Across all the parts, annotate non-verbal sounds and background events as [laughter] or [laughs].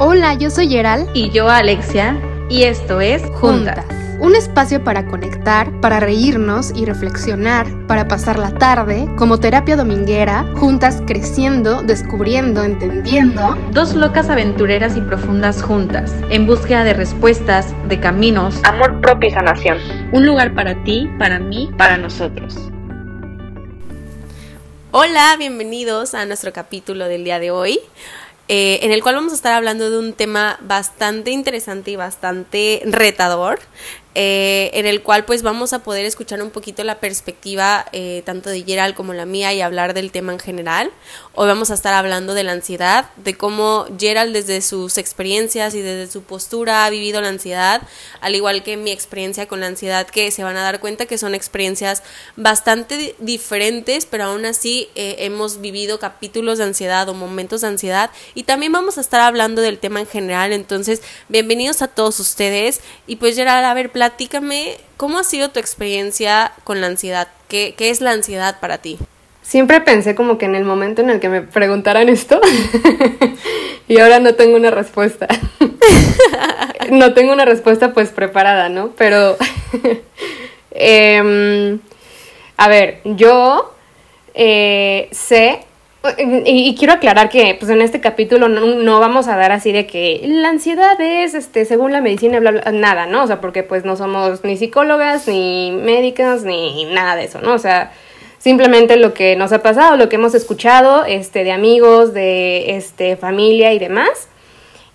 Hola, yo soy Geral. Y yo Alexia. Y esto es Juntas. Un espacio para conectar, para reírnos y reflexionar, para pasar la tarde, como terapia dominguera, juntas creciendo, descubriendo, entendiendo. Dos locas aventureras y profundas juntas, en búsqueda de respuestas, de caminos, amor propio y sanación. Un lugar para ti, para mí, para nosotros. Hola, bienvenidos a nuestro capítulo del día de hoy. Eh, en el cual vamos a estar hablando de un tema bastante interesante y bastante retador, eh, en el cual pues vamos a poder escuchar un poquito la perspectiva eh, tanto de Gerald como la mía y hablar del tema en general. Hoy vamos a estar hablando de la ansiedad, de cómo Gerald desde sus experiencias y desde su postura ha vivido la ansiedad, al igual que mi experiencia con la ansiedad, que se van a dar cuenta que son experiencias bastante diferentes, pero aún así eh, hemos vivido capítulos de ansiedad o momentos de ansiedad y también vamos a estar hablando del tema en general. Entonces, bienvenidos a todos ustedes y pues Gerald, a ver, platícame, ¿cómo ha sido tu experiencia con la ansiedad? ¿Qué, qué es la ansiedad para ti? Siempre pensé como que en el momento en el que me preguntaran esto, [laughs] y ahora no tengo una respuesta. [laughs] no tengo una respuesta pues preparada, ¿no? Pero, [laughs] eh, a ver, yo eh, sé y, quiero aclarar que pues en este capítulo no, vamos a dar así de que la ansiedad es, este, según la medicina, bla, bla, nada, ¿no? O sea, porque pues no somos ni psicólogas, ni médicas, ni nada de eso, ¿no? O sea, simplemente lo que nos ha pasado, lo que hemos escuchado, este, de amigos, de, este, familia y demás.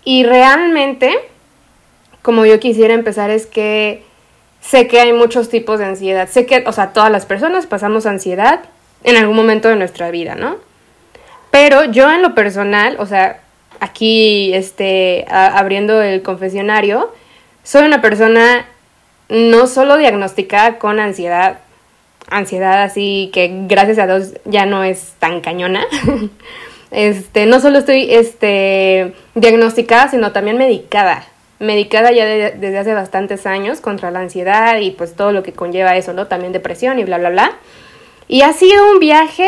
Y realmente, como yo quisiera empezar es que sé que hay muchos tipos de ansiedad. Sé que, o sea, todas las personas pasamos ansiedad en algún momento de nuestra vida, ¿no? Pero yo en lo personal, o sea, aquí este, abriendo el confesionario, soy una persona no solo diagnosticada con ansiedad, ansiedad así que gracias a Dios ya no es tan cañona. [laughs] este, no solo estoy este, diagnosticada, sino también medicada. Medicada ya desde hace bastantes años contra la ansiedad y pues todo lo que conlleva eso, ¿no? También depresión y bla, bla, bla. Y ha sido un viaje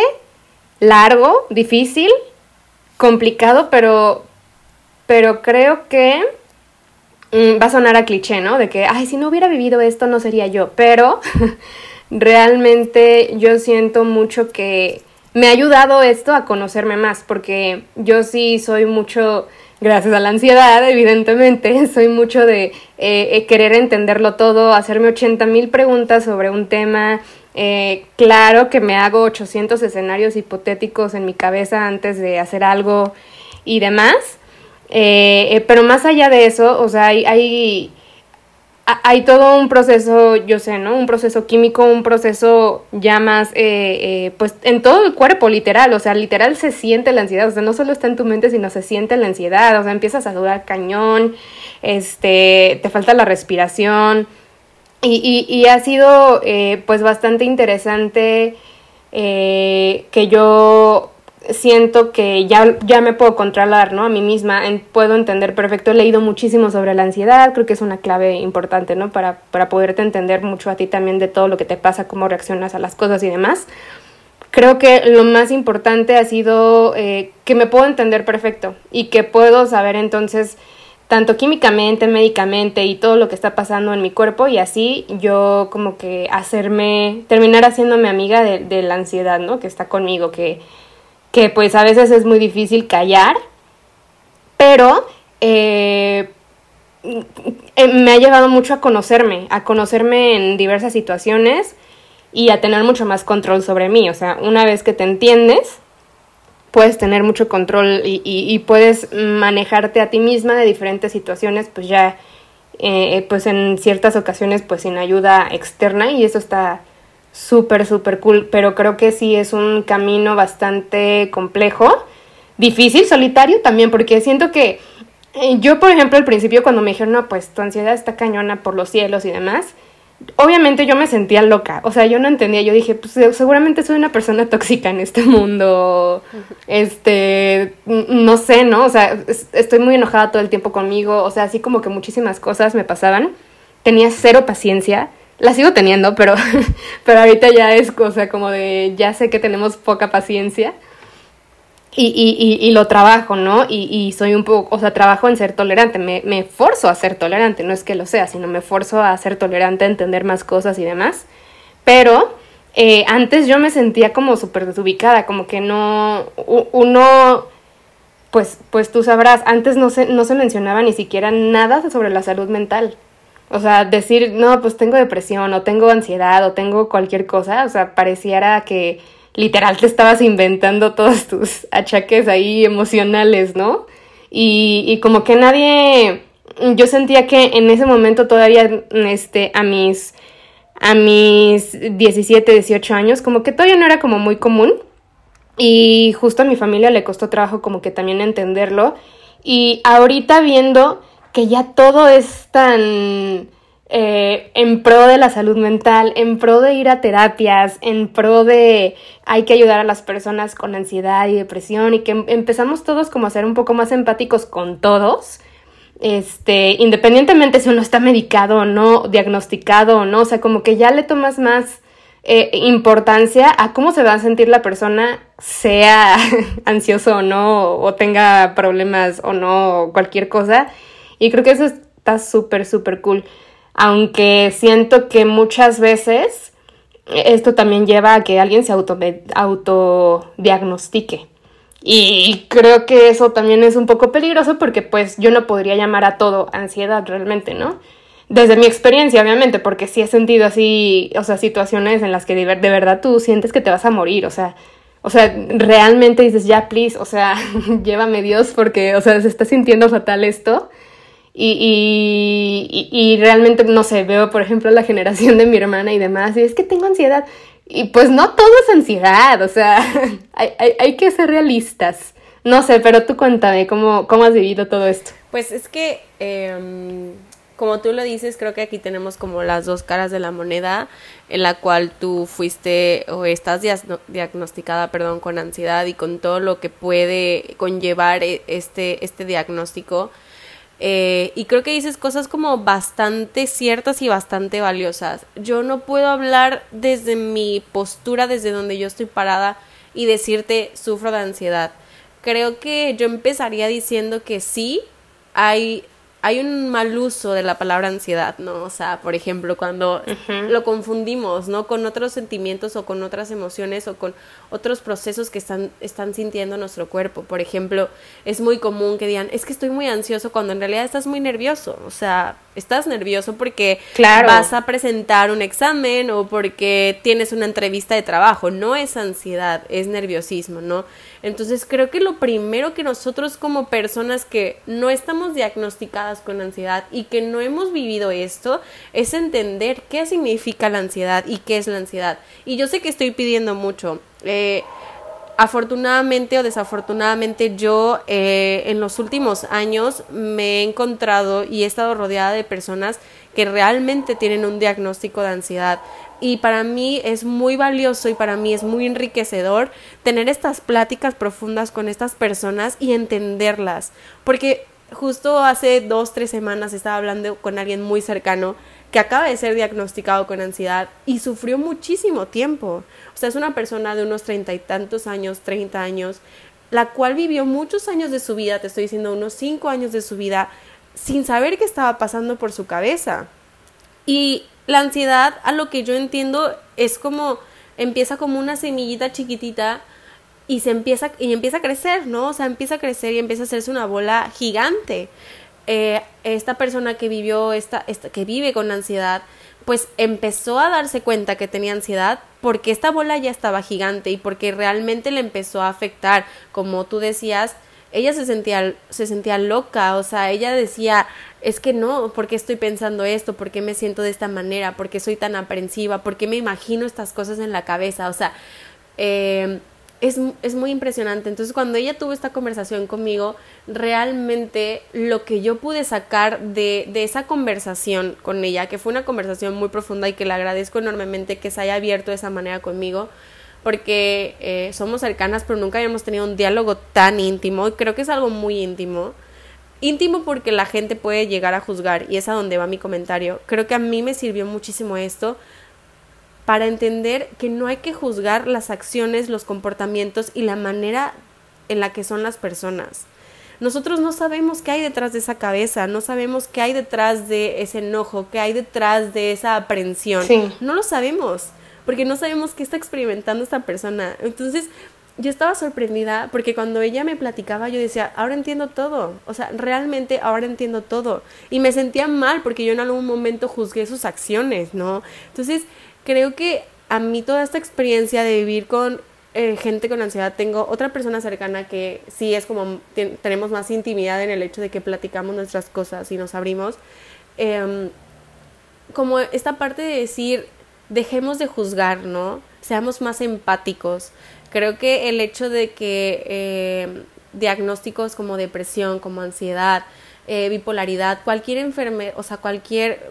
largo, difícil, complicado, pero, pero creo que mm, va a sonar a cliché, ¿no? De que, ay, si no hubiera vivido esto no sería yo, pero [laughs] realmente yo siento mucho que me ha ayudado esto a conocerme más, porque yo sí soy mucho, gracias a la ansiedad, evidentemente, [laughs] soy mucho de eh, eh, querer entenderlo todo, hacerme 80 mil preguntas sobre un tema, eh, claro que me hago 800 escenarios hipotéticos en mi cabeza antes de hacer algo y demás. Eh, eh, pero más allá de eso, o sea, hay, hay, hay, todo un proceso, yo sé, ¿no? Un proceso químico, un proceso ya más, pues en todo el cuerpo, literal, o sea, literal se siente la ansiedad, o sea, no solo está en tu mente, sino se siente la ansiedad, o sea, empiezas a dudar cañón, este, te falta la respiración, y, ha sido eh, pues bastante interesante eh, que yo siento que ya, ya me puedo controlar, ¿no? A mí misma, puedo entender perfecto, he leído muchísimo sobre la ansiedad, creo que es una clave importante, ¿no? Para, para poderte entender mucho a ti también de todo lo que te pasa, cómo reaccionas a las cosas y demás. Creo que lo más importante ha sido eh, que me puedo entender perfecto y que puedo saber entonces tanto químicamente, médicamente y todo lo que está pasando en mi cuerpo y así yo como que hacerme, terminar haciéndome amiga de, la ansiedad, ¿no? Que está conmigo, que, que pues a veces es muy difícil callar, pero eh, eh, me ha llevado mucho a conocerme, a conocerme en diversas situaciones y a tener mucho más control sobre mí. O sea, una vez que te entiendes, puedes tener mucho control y, puedes manejarte a ti misma de diferentes situaciones, pues ya, eh, pues en ciertas ocasiones, pues sin ayuda externa y eso está súper, súper cool, pero creo que sí es un camino bastante complejo, difícil, solitario también, porque siento que eh, yo, por ejemplo, al principio cuando me dijeron, no, pues tu ansiedad está cañona por los cielos y demás, obviamente yo me sentía loca, o sea, yo no entendía, yo dije, pues seguramente soy una persona tóxica en este mundo, este, no sé, ¿no? O sea, estoy muy enojada todo el tiempo conmigo, o sea, así como que muchísimas cosas me pasaban, tenía cero paciencia, la sigo teniendo, pero, [laughs] pero ahorita ya es cosa como de, ya sé que tenemos poca paciencia. Y, y, y, lo trabajo, ¿no? Y, y, soy un poco, o sea, trabajo en ser tolerante, me, me forzo a ser tolerante, no es que lo sea, sino me forzo a ser tolerante, a entender más cosas y demás. Pero eh, antes yo me sentía como súper desubicada, como que no, uno, pues, pues tú sabrás, antes no se, no se mencionaba ni siquiera nada sobre la salud mental. O sea, decir, no, pues tengo depresión o tengo ansiedad o tengo cualquier cosa, o sea, pareciera que literal te estabas inventando todos tus achaques ahí emocionales, ¿no? Y, y como que nadie, yo sentía que en ese momento todavía, este, a mis, a mis 17, 18 años, como que todavía no era como muy común. Y justo a mi familia le costó trabajo como que también entenderlo. Y ahorita viendo que ya todo es tan eh, en pro de la salud mental, en pro de ir a terapias, en pro de hay que ayudar a las personas con ansiedad y depresión y que em, empezamos todos como a ser un poco más empáticos con todos, este, independientemente si uno está medicado o no, diagnosticado o no, o sea, como que ya le tomas más eh, importancia a cómo se va a sentir la persona, sea [laughs] ansioso o no, o tenga problemas o no, o cualquier cosa. Y creo que eso está súper, súper cool aunque siento que muchas veces esto también lleva a que alguien se auto, autodiagnostique. Y creo que eso también es un poco peligroso porque pues yo no podría llamar a todo ansiedad realmente, ¿no? Desde mi experiencia, obviamente, porque sí he sentido así, o sea, situaciones en las que de, de verdad tú sientes que te vas a morir, o sea, o sea, realmente dices, ya, please, o sea, [laughs] llévame Dios porque, o sea, se está sintiendo fatal esto. Y, y, y, realmente, no sé, veo, por ejemplo, la generación de mi hermana y demás, y es que tengo ansiedad. Y pues no todo es ansiedad, o sea, [laughs] hay, hay, hay, que ser realistas. No sé, pero tú cuéntame, ¿cómo, cómo has vivido todo esto? Pues es que, eh, como tú lo dices, creo que aquí tenemos como las dos caras de la moneda, en la cual tú fuiste o estás diagnosticada, perdón, con ansiedad y con todo lo que puede conllevar e, este, este diagnóstico eh, y creo que dices cosas como bastante ciertas y bastante valiosas. Yo no puedo hablar desde mi postura, desde donde yo estoy parada y decirte sufro de ansiedad. Creo que yo empezaría diciendo que sí, hay hay un mal uso de la palabra ansiedad, ¿no? O sea, por ejemplo, cuando lo confundimos, ¿no? Con otros sentimientos o con otras emociones o con otros procesos que están, están sintiendo nuestro cuerpo. Por ejemplo, es muy común que digan, es que estoy muy ansioso cuando en realidad estás muy nervioso. O sea, estás nervioso porque vas a presentar un examen o porque tienes una entrevista de trabajo. No es ansiedad, es nerviosismo, ¿no? Entonces creo que lo primero que nosotros como personas que no estamos diagnosticadas con ansiedad y que no hemos vivido esto es entender qué significa la ansiedad y qué es la ansiedad. Y yo sé que estoy pidiendo mucho. Eh, afortunadamente o desafortunadamente yo eh, en los últimos años me he encontrado y he estado rodeada de personas que realmente tienen un diagnóstico de ansiedad y para mí es muy valioso y para mí es muy enriquecedor tener estas pláticas profundas con estas personas y entenderlas, porque justo hace dos, tres semanas estaba hablando con alguien muy cercano que acaba de ser diagnosticado con ansiedad y sufrió muchísimo tiempo. O sea, es una persona de unos treinta y tantos años, treinta años, la cual vivió muchos años de su vida, te estoy diciendo unos cinco años de su vida, sin saber qué estaba pasando por su cabeza. Y la ansiedad, a lo que yo entiendo, es como empieza como una semillita chiquitita y se empieza y empieza a crecer, ¿no? O sea, empieza a crecer y empieza a hacerse una bola gigante. Eh, esta persona que vivió esta, esta, que vive con ansiedad, pues empezó a darse cuenta que tenía ansiedad porque esta bola ya estaba gigante y porque realmente le empezó a afectar, como tú decías, ella se sentía, se sentía loca, o sea, ella decía, es que no, ¿por qué estoy pensando esto? ¿Por qué me siento de esta manera? ¿Por qué soy tan aprensiva? ¿Por qué me imagino estas cosas en la cabeza? O sea, eh, es, es, muy impresionante. Entonces, cuando ella tuvo esta conversación conmigo, realmente lo que yo pude sacar de, de, esa conversación con ella, que fue una conversación muy profunda y que le agradezco enormemente que se haya abierto de esa manera conmigo, porque eh, somos cercanas, pero nunca habíamos tenido un diálogo tan íntimo. Creo que es algo muy íntimo. Íntimo porque la gente puede llegar a juzgar, y es a donde va mi comentario. Creo que a mí me sirvió muchísimo esto para entender que no hay que juzgar las acciones, los comportamientos y la manera en la que son las personas. Nosotros no sabemos qué hay detrás de esa cabeza, no sabemos qué hay detrás de ese enojo, qué hay detrás de esa aprensión. No lo sabemos, porque no sabemos qué está experimentando esta persona. Entonces, yo estaba sorprendida porque cuando ella me platicaba yo decía, ahora entiendo todo, o sea, realmente ahora entiendo todo. Y me sentía mal porque yo en algún momento juzgué sus acciones, ¿no? Entonces, creo que a mí toda esta experiencia de vivir con eh, gente con ansiedad, tengo otra persona cercana que sí es como, tenemos más intimidad en el hecho de que platicamos nuestras cosas y nos abrimos. Em, como esta parte de decir, dejemos de juzgar, ¿no? Seamos más empáticos. Creo que el hecho de que em, diagnósticos como depresión, como ansiedad, eh, bipolaridad, cualquier enfermedad, o sea, cualquier,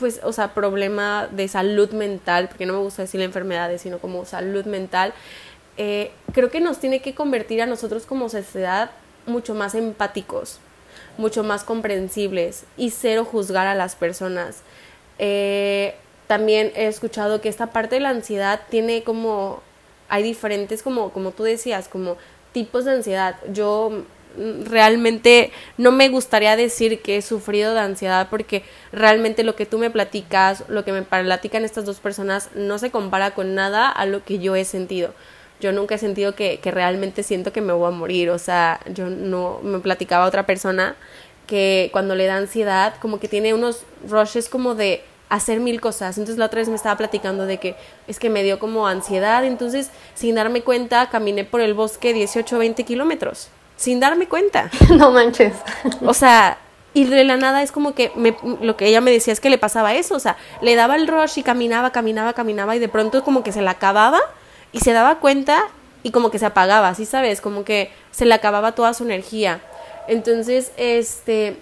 pues, o sea, problema de salud mental, porque no me gusta decir enfermedades, sino como salud mental, eh, creo que nos tiene que convertir a nosotros como sociedad mucho más empáticos, mucho más comprensibles y cero juzgar a las personas. Eh, también he escuchado que esta parte de la ansiedad tiene como, hay diferentes, como, como tú decías, como tipos de ansiedad. Yo realmente no me gustaría decir que he sufrido de ansiedad porque realmente lo que tú me platicas, lo que me platican estas dos personas no se compara con nada a lo que yo he sentido yo nunca he sentido que, que realmente siento que me voy a morir, o sea, yo no, me platicaba otra persona que cuando le da ansiedad, como que tiene unos rushes como de hacer mil cosas. Entonces la otra vez me estaba platicando de que es que me dio como ansiedad, entonces sin darme cuenta caminé por el bosque 18 o 20 kilómetros, sin darme cuenta. [laughs] no manches. O sea, y de la nada es como que me, lo que ella me decía es que le pasaba eso, o sea, le daba el rush y caminaba, caminaba, caminaba y de pronto como que se la acababa y se daba cuenta y como que se apagaba, ¿sí sabes? Como que se le acababa toda su energía. Entonces, este,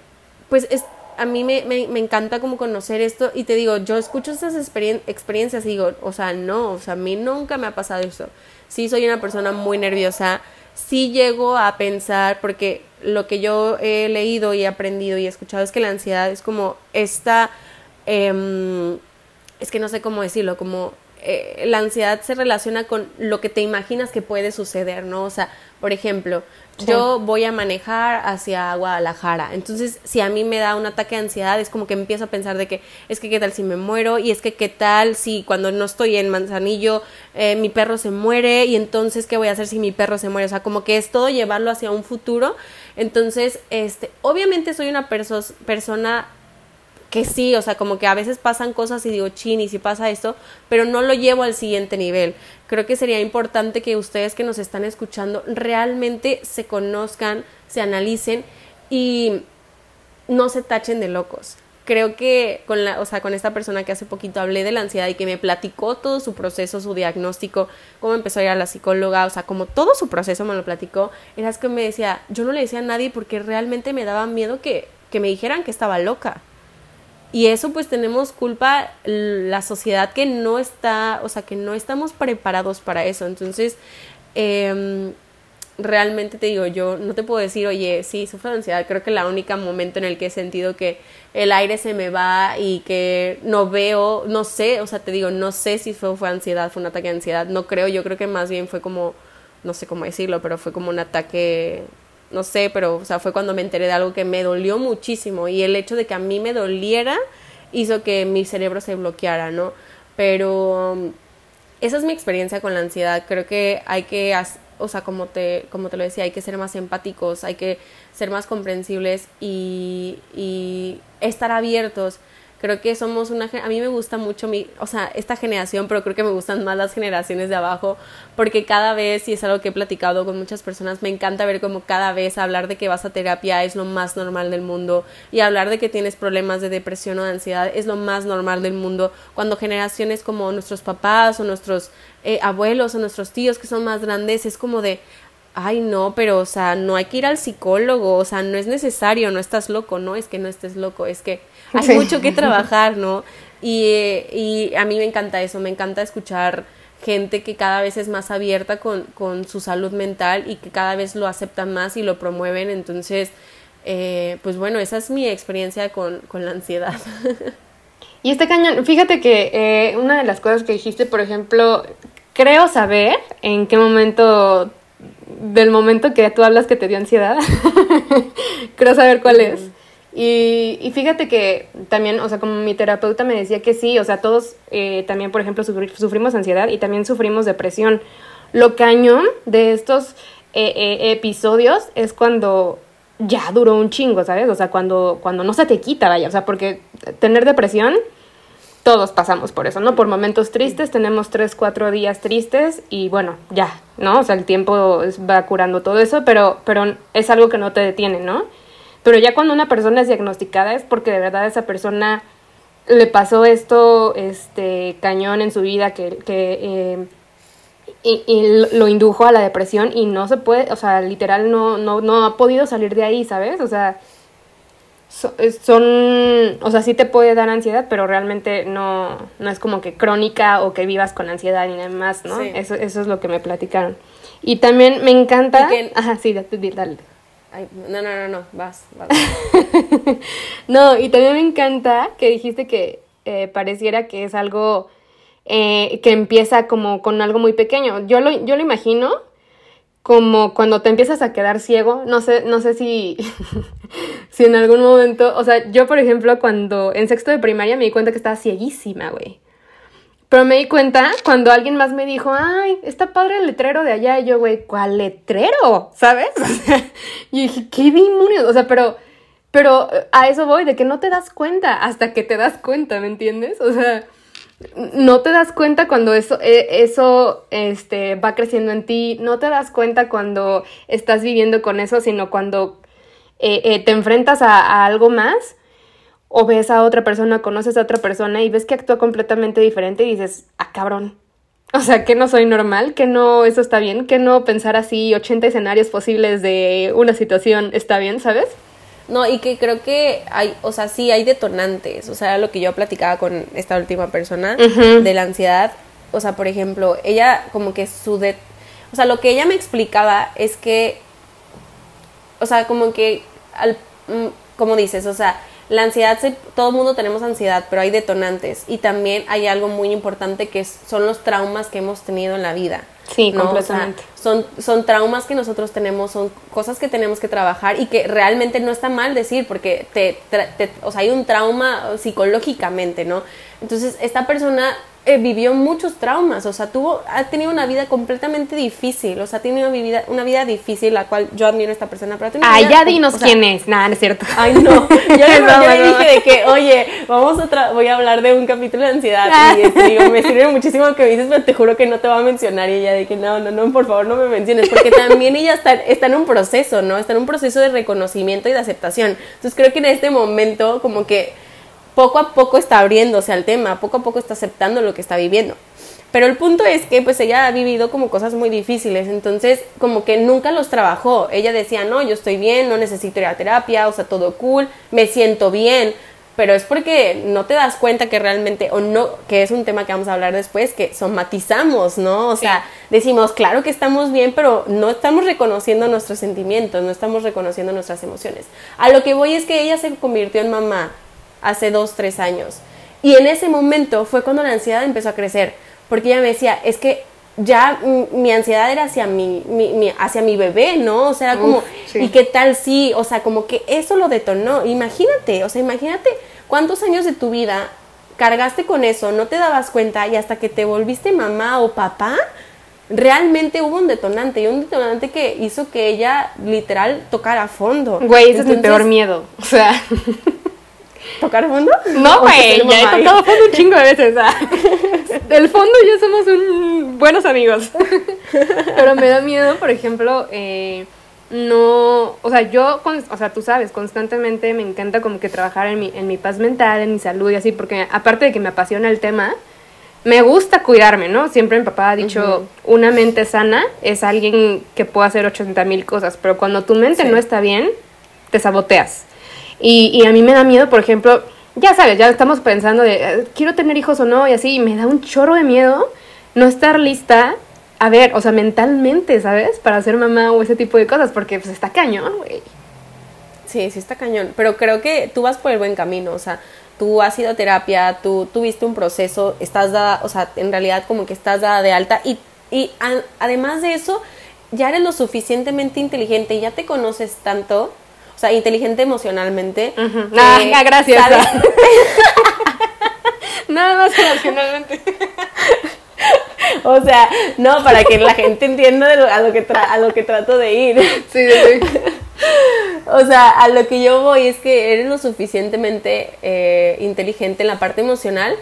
pues es, a mí me, me, encanta como conocer esto y te digo, yo escucho esas experiencias y digo, o sea, no, o sea, a mí nunca me ha pasado eso. Sí soy una persona muy nerviosa, sí llego a pensar, porque lo que yo he leído y aprendido y escuchado es que la ansiedad es como esta, em, es que no sé cómo decirlo, como eh, la ansiedad se relaciona con lo que te imaginas que puede suceder, ¿no? O sea, por ejemplo, yo voy a manejar hacia Guadalajara, entonces si a mí me da un ataque de ansiedad es como que empiezo a pensar de que es que qué tal si me muero y es que qué tal si cuando no estoy en Manzanillo eh, mi perro se muere y entonces qué voy a hacer si mi perro se muere, o sea, como que es todo llevarlo hacia un futuro, entonces, este, obviamente soy una persona que sí, o sea, como que a veces pasan cosas y digo, chin, y si pasa esto, pero no lo llevo al siguiente nivel. Creo que sería importante que ustedes que nos están escuchando realmente se conozcan, se analicen y no se tachen de locos. Creo que con la, o sea, con esta persona que hace poquito hablé de la ansiedad y que me platicó todo su proceso, su diagnóstico, cómo empezó a ir a la psicóloga, o sea, como todo su proceso me lo platicó, era que me decía, yo no le decía a nadie porque realmente me daba miedo que, que me dijeran que estaba loca. Y eso pues tenemos culpa la sociedad que no está, o sea, que no estamos preparados para eso. Entonces, eh, realmente te digo, yo no te puedo decir, oye, sí, sufro de ansiedad. Creo que el único momento en el que he sentido que el aire se me va y que no veo, no sé, o sea, te digo, no sé si fue, fue ansiedad, fue un ataque de ansiedad. No creo, yo creo que más bien fue como, no sé cómo decirlo, pero fue como un ataque no sé, pero o sea, fue cuando me enteré de algo que me dolió muchísimo y el hecho de que a mí me doliera hizo que mi cerebro se bloqueara, ¿no? Pero um, esa es mi experiencia con la ansiedad. Creo que hay que, o sea, como te, como te lo decía, hay que ser más empáticos, hay que ser más comprensibles y, y estar abiertos Creo que somos una... A mí me gusta mucho mi... O sea, esta generación, pero creo que me gustan más las generaciones de abajo, porque cada vez, y es algo que he platicado con muchas personas, me encanta ver como cada vez hablar de que vas a terapia es lo más normal del mundo y hablar de que tienes problemas de depresión o de ansiedad es lo más normal del mundo, cuando generaciones como nuestros papás o nuestros eh, abuelos o nuestros tíos que son más grandes es como de ay no, pero o sea, no hay que ir al psicólogo, o sea, no es necesario, no estás loco, no es que no estés loco, es que hay mucho que [laughs] trabajar, ¿no? Y, y, a mí me encanta eso, me encanta escuchar gente que cada vez es más abierta con, con su salud mental y que cada vez lo aceptan más y lo promueven, entonces, eh, pues bueno, esa es mi experiencia con, con la ansiedad. [laughs] Y este cañón, fíjate que eh, una de las cosas que dijiste, por ejemplo, creo saber en qué momento del momento que tú hablas que te dio ansiedad. [laughs] Creo saber cuál es. Y, fíjate que también, o sea, como mi terapeuta me decía que sí, o sea, todos eh, también, por ejemplo, sufrimos ansiedad y también sufrimos depresión. Lo cañón de estos eh, eh, episodios es cuando ya duró un chingo, ¿sabes? O sea, cuando, cuando no se te quita, vaya, o sea, porque tener depresión, todos pasamos por eso, ¿no? Por momentos tristes, tenemos tres, cuatro días tristes y bueno, ya, ¿no? O sea, el tiempo va curando todo eso, pero, pero es algo que no te detiene, ¿no? Pero ya cuando una persona es diagnosticada es porque de verdad esa persona le pasó esto, este, cañón en su vida, que, que eh, y, lo indujo a la depresión y no se puede, o sea, literal no, no, no ha podido salir de ahí, ¿sabes? O sea, son, o sea, sí te puede dar ansiedad, pero realmente no, no es como que crónica o que vivas con ansiedad ni nada más, ¿no? Eso, eso es lo que me platicaron. Y también me encanta... Ajá, sí, dale. Dale. no, no, no, no, vas, vas. [laughs] no, y también me encanta que dijiste que eh, pareciera que es algo eh, que empieza como con algo muy pequeño. Yo lo, yo lo imagino como cuando te empiezas a quedar ciego, no sé, no sé si, [laughs] si en algún momento, o sea, yo por ejemplo cuando en sexto de primaria me di cuenta que estaba cieguísima, güey. Pero me di cuenta cuando alguien más me dijo, ay, está padre el letrero de allá. Y yo, güey, ¿cuál letrero? ¿Sabes? [laughs] Y dije, qué demonios. O sea, pero, pero a eso voy, de que no te das cuenta hasta que te das cuenta, ¿me entiendes? O sea, no te das cuenta cuando eso, e, eso este, va creciendo en ti, no te das cuenta cuando estás viviendo con eso, sino cuando eh, eh, te enfrentas a, algo más o ves a otra persona, conoces a otra persona y ves que actúa completamente diferente y dices, ah, cabrón. O sea, que no soy normal, que no eso está bien, que no pensar así 80 escenarios posibles de una situación está bien, ¿sabes? No, y que creo que hay, o sea, sí hay detonantes, o sea, lo que yo platicaba con esta última persona de la ansiedad, o sea, por ejemplo, ella como que su de, o sea, lo que ella me explicaba es que, o sea, como que, al, mm, como dices, o sea, la ansiedad, todo el mundo tenemos ansiedad, pero hay detonantes y también hay algo muy importante que son los traumas que hemos tenido en la vida. Sí, completamente. son, son traumas que nosotros tenemos, son cosas que tenemos que trabajar y que realmente no está mal decir porque te, te o sea, hay un trauma psicológicamente, ¿no? Entonces, esta persona eh, vivió muchos traumas, o sea, tuvo, ha tenido una vida completamente difícil, o sea, ha tenido una vida, una vida difícil, la cual yo admiro a esta persona, pero Ay, ya dinos quién es, nada, no es cierto. Ay, no, [laughs] yo, le, dije de que, oye, vamos a voy a hablar de un capítulo de ansiedad, y [laughs] este, digo, me sirve muchísimo que me dices, pero te juro que no te va a mencionar, y ella de que no, no, no, por favor, no me menciones, porque también ella está, está en un proceso, ¿no? Está en un proceso de reconocimiento y de aceptación, entonces creo que en este momento, como que poco a poco está abriéndose al tema, poco a poco está aceptando lo que está viviendo. Pero el punto es que pues ella ha vivido como cosas muy difíciles, entonces como que nunca los trabajó. Ella decía, no, yo estoy bien, no necesito ir a terapia, o sea, todo cool, me siento bien, pero es porque no te das cuenta que realmente, o no, que es un tema que vamos a hablar después, que somatizamos, ¿no? O sea, decimos, claro que estamos bien, pero no estamos reconociendo nuestros sentimientos, no estamos reconociendo nuestras emociones. A lo que voy es que ella se convirtió en mamá hace dos, tres años. Y en ese momento fue cuando la ansiedad empezó a crecer, porque ella me decía, es que ya mi ansiedad era hacia mi, hacia mi bebé, ¿no? O sea, como, ¿y qué tal si? O sea, como que eso lo detonó. Imagínate, o sea, imagínate cuántos años de tu vida cargaste con eso, no te dabas cuenta y hasta que te volviste mamá o papá, realmente hubo un detonante y un detonante que hizo que ella literal tocara a fondo. Güey, ese es mi peor miedo. O sea. [laughs] ¿Tocar fondo? No, güey, ya he tocado fondo un chingo de veces. [laughs] Del fondo ya somos un, buenos amigos. Pero me da miedo, por ejemplo, eh, no, o sea, yo, o sea, tú sabes, constantemente me encanta como que trabajar en mi, en mi paz mental, en mi salud y así, porque aparte de que me apasiona el tema, me gusta cuidarme, ¿no? Siempre mi papá ha dicho, una mente sana es alguien que puede hacer 80 mil cosas, pero cuando tu mente no está bien, te saboteas. Y, y a mí me da miedo, por ejemplo, ya sabes, ya estamos pensando de, eh, quiero tener hijos o no, y así, y me da un chorro de miedo no estar lista, a ver, o sea, mentalmente, ¿sabes? Para ser mamá o ese tipo de cosas, porque pues está cañón, güey. Sí, sí está cañón, pero creo que tú vas por el buen camino, o sea, tú has ido a terapia, tú tuviste un proceso, estás dada, o sea, en realidad como que estás dada de alta y, y además de eso, ya eres lo suficientemente inteligente y ya te conoces tanto, o sea, inteligente emocionalmente. ah, gracias. [laughs] Nada más emocionalmente. [laughs] o sea, no, para que la gente entienda a, lo que a lo que trato de ir. Sí, sí. [laughs] o sea, a lo que yo voy es que eres lo suficientemente eh, inteligente en la parte emocional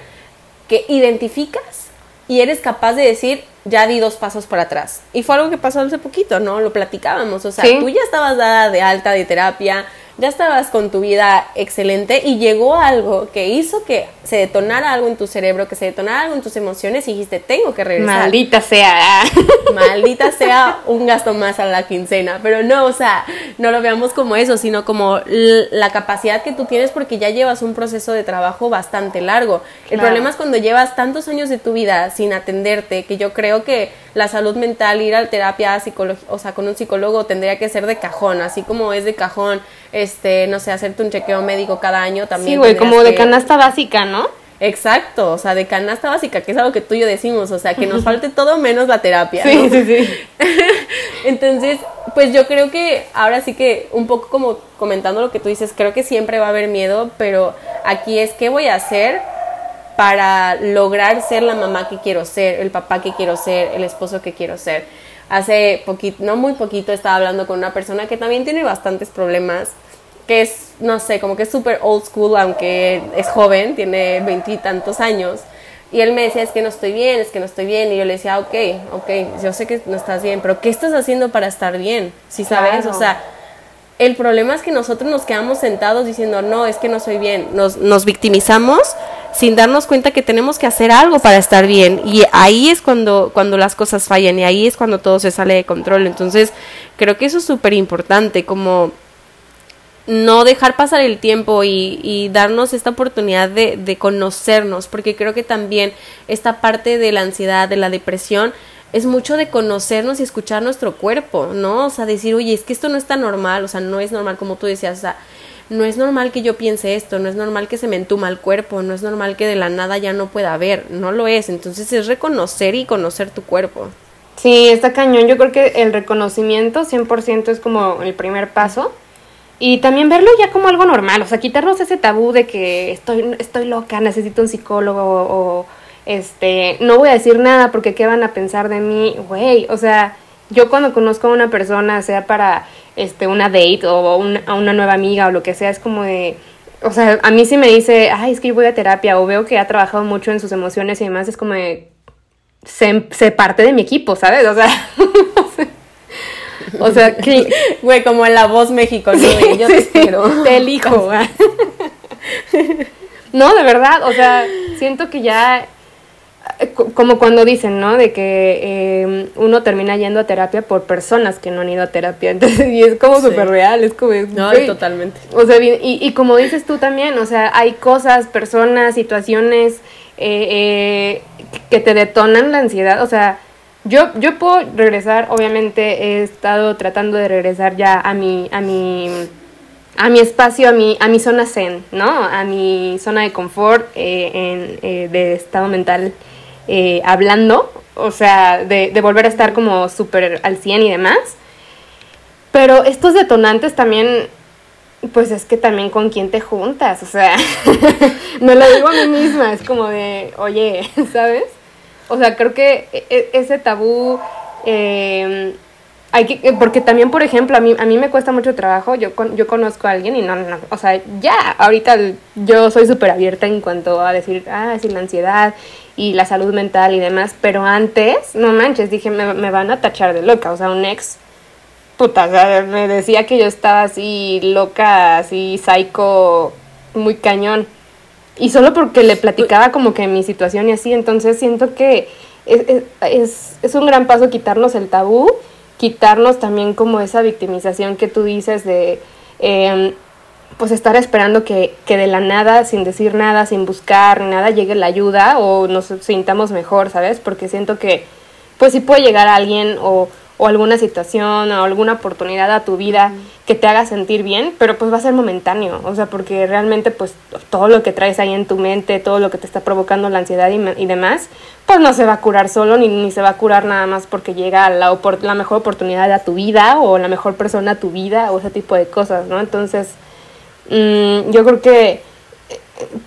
que identificas y eres capaz de decir, ya di dos pasos para atrás. Y fue algo que pasó hace poquito, ¿no? Lo platicábamos. O sea, tú ya estabas dada de alta de terapia, ya estabas con tu vida excelente y llegó algo que hizo que se detonara algo en tu cerebro, que se detonara algo en tus emociones y dijiste, tengo que regresar. Maldita sea. [laughs] Maldita sea un gasto más a la quincena. Pero no, o sea, no lo veamos como eso, sino como la capacidad que tú tienes porque ya llevas un proceso de trabajo bastante largo. El problema es cuando llevas tantos años de tu vida sin atenderte, que yo creo que la salud mental, ir a terapia, o sea, con un psicólogo tendría que ser de cajón, así como es de cajón este, no sé, hacerte un chequeo médico cada año también. Sí, güey, como de canasta básica, ¿no? Exacto, o sea, de canasta básica, que es algo que tú y yo decimos, o sea, que nos falte todo menos la terapia. Sí, sí, sí. [laughs] Entonces, pues yo creo que ahora sí que un poco como comentando lo que tú dices, creo que siempre va a haber miedo, pero aquí es qué voy a hacer para lograr ser la mamá que quiero ser, el papá que quiero ser, el esposo que quiero ser. Hace poquito, no muy poquito, estaba hablando con una persona que también tiene bastantes problemas que es, no sé, como que es súper old school, aunque es joven, tiene veintitantos años. Y él me decía, es que no estoy bien, es que no estoy bien. Y yo le decía, ok, ok, yo sé que no estás bien, pero ¿qué estás haciendo para estar bien? Si sabes, o sea, el problema es que nosotros nos quedamos sentados diciendo, no, es que no soy bien. Nos, nos victimizamos sin darnos cuenta que tenemos que hacer algo para estar bien. Y ahí es cuando, cuando las cosas fallan y ahí es cuando todo se sale de control. Entonces, creo que eso es súper importante, como no dejar pasar el tiempo y, darnos esta oportunidad de, conocernos, porque creo que también esta parte de la ansiedad, de la depresión, es mucho de conocernos y escuchar nuestro cuerpo, ¿no? O sea, decir, oye, es que esto no está normal, o sea, no es normal como tú decías, o sea, no es normal que yo piense esto, no es normal que se me entuma el cuerpo, no es normal que de la nada ya no pueda ver, no lo es, entonces es reconocer y conocer tu cuerpo. Sí, está cañón, yo creo que el reconocimiento 100% es como el primer paso. Y también verlo ya como algo normal, o sea, quitarnos ese tabú de que estoy, estoy loca, necesito un psicólogo o, este, no voy a decir nada porque qué van a pensar de mí, güey, o sea, yo cuando conozco a una persona, sea para este, una date o a una nueva amiga o lo que sea, es como de, o sea, a mí si me dice, ay, es que yo voy a terapia o veo que ha trabajado mucho en sus emociones y demás, es como de, se, parte de mi equipo, ¿sabes? O sea, [laughs] O sea, que, [laughs] güey, como en la voz México, ¿no? yo te quiero. [laughs] Te elijo. no, de verdad, o sea, siento que ya como cuando dicen, ¿no? De que em, uno termina yendo a terapia por personas que no han ido a terapia. [laughs] Entonces, y es como súper real, es como... No, totalmente. O sea, y, y, como dices tú también, o sea, hay cosas, personas, situaciones eh, eh, que te detonan la ansiedad. O sea, yo, yo puedo regresar, obviamente he estado tratando de regresar ya a mi, a mi, a mi espacio, a mi, a mi zona zen, ¿no? A mi zona de confort, eh, en, eh, de estado mental eh, hablando, o sea, de, volver a estar como súper al 100 y demás. Pero estos detonantes también, pues es que también con quién te juntas, o sea, [laughs] me lo digo a mí misma, es como de, oye, [laughs] ¿sabes? O sea, creo que e, e, ese tabú... Em, hay que, porque también, por ejemplo, a mí, a mí me cuesta mucho trabajo, yo, yo conozco a alguien y no, no, o sea, ya, ahorita yo soy súper abierta en cuanto a decir, ah, sí, la ansiedad y la salud mental y demás, pero antes, no manches, dije, me, me van a tachar de loca, o sea, un ex, puta, o sea, me decía que yo estaba así loca, así psycho, muy cañón. Y solo porque le platicaba como que mi situación y así, entonces siento que es, es, un gran paso quitarnos el tabú, quitarnos también como esa victimización que tú dices de em, pues estar esperando que, que, de la nada, sin decir nada, sin buscar nada, llegue la ayuda o nos sintamos mejor, ¿sabes? Porque siento que pues sí puede llegar alguien o, o alguna situación o alguna oportunidad a tu vida que te haga sentir bien, pero pues va a ser momentáneo, o sea, porque realmente pues todo lo que traes ahí en tu mente, todo lo que te está provocando la ansiedad y, demás, pues no se va a curar solo ni, ni se va a curar nada más porque llega la, la mejor oportunidad a tu vida o la mejor persona a tu vida o ese tipo de cosas, ¿no? Entonces, mmm, yo creo que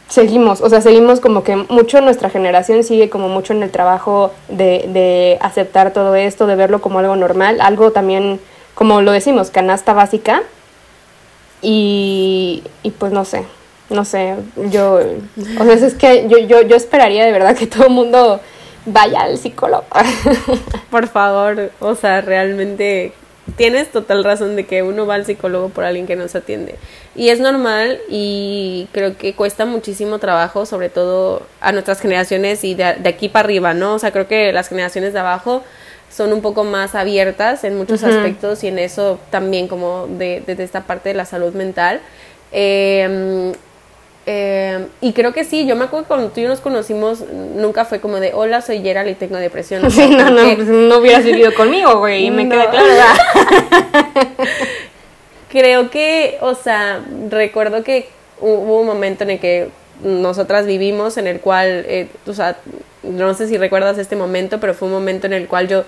seguimos, o sea, seguimos como que mucho nuestra generación sigue como mucho en el trabajo de, de aceptar todo esto, de verlo como algo normal, algo también, como lo decimos, canasta básica. Y, y pues no sé, no sé, yo, o sea, es que yo, yo, yo esperaría de verdad que todo el mundo vaya al psicólogo. Por favor, o sea, realmente tienes total razón de que uno va al psicólogo por alguien que nos atiende. Y es normal y creo que cuesta muchísimo trabajo, sobre todo a nuestras generaciones y de, aquí para arriba, ¿no? O sea, creo que las generaciones de abajo son un poco más abiertas en muchos aspectos y en eso también como de, de, esta parte de la salud mental. Eh, eh, y creo que sí, yo me acuerdo que cuando tú y yo nos conocimos, nunca fue como de, hola, soy Gerald y tengo depresión. [laughs] no, no, pues no hubieras vivido conmigo, güey, y me quedé claro. [laughs] creo que, o sea, recuerdo que hubo un momento en el que nosotras vivimos, en el cual, eh, o sea, no sé si recuerdas este momento, pero fue un momento en el cual yo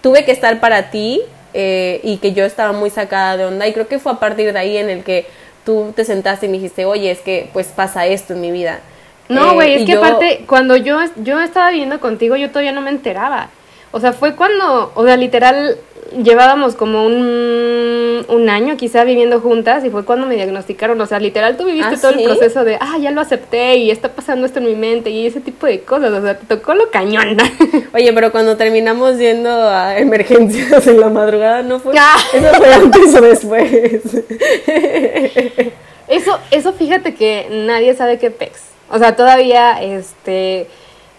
tuve que estar para ti eh, y que yo estaba muy sacada de onda y creo que fue a partir de ahí en el que tú te sentaste y me dijiste, oye, es que pues pasa esto en mi vida. No, güey, es que aparte, cuando yo, yo estaba viviendo contigo, yo todavía no me enteraba. O sea, fue cuando, o sea, literal, llevábamos como un, un año quizá viviendo juntas y fue cuando me diagnosticaron. O sea, literal, tú viviste ah, todo el proceso de, ah, ya lo acepté y está pasando esto en mi mente y ese tipo de cosas. O sea, te tocó lo cañón. [laughs] Oye, pero cuando terminamos yendo a emergencias en la madrugada, ¿no fue? Ah. Eso fue antes o después. [laughs] eso, eso fíjate que nadie sabe qué pex. O sea, todavía, este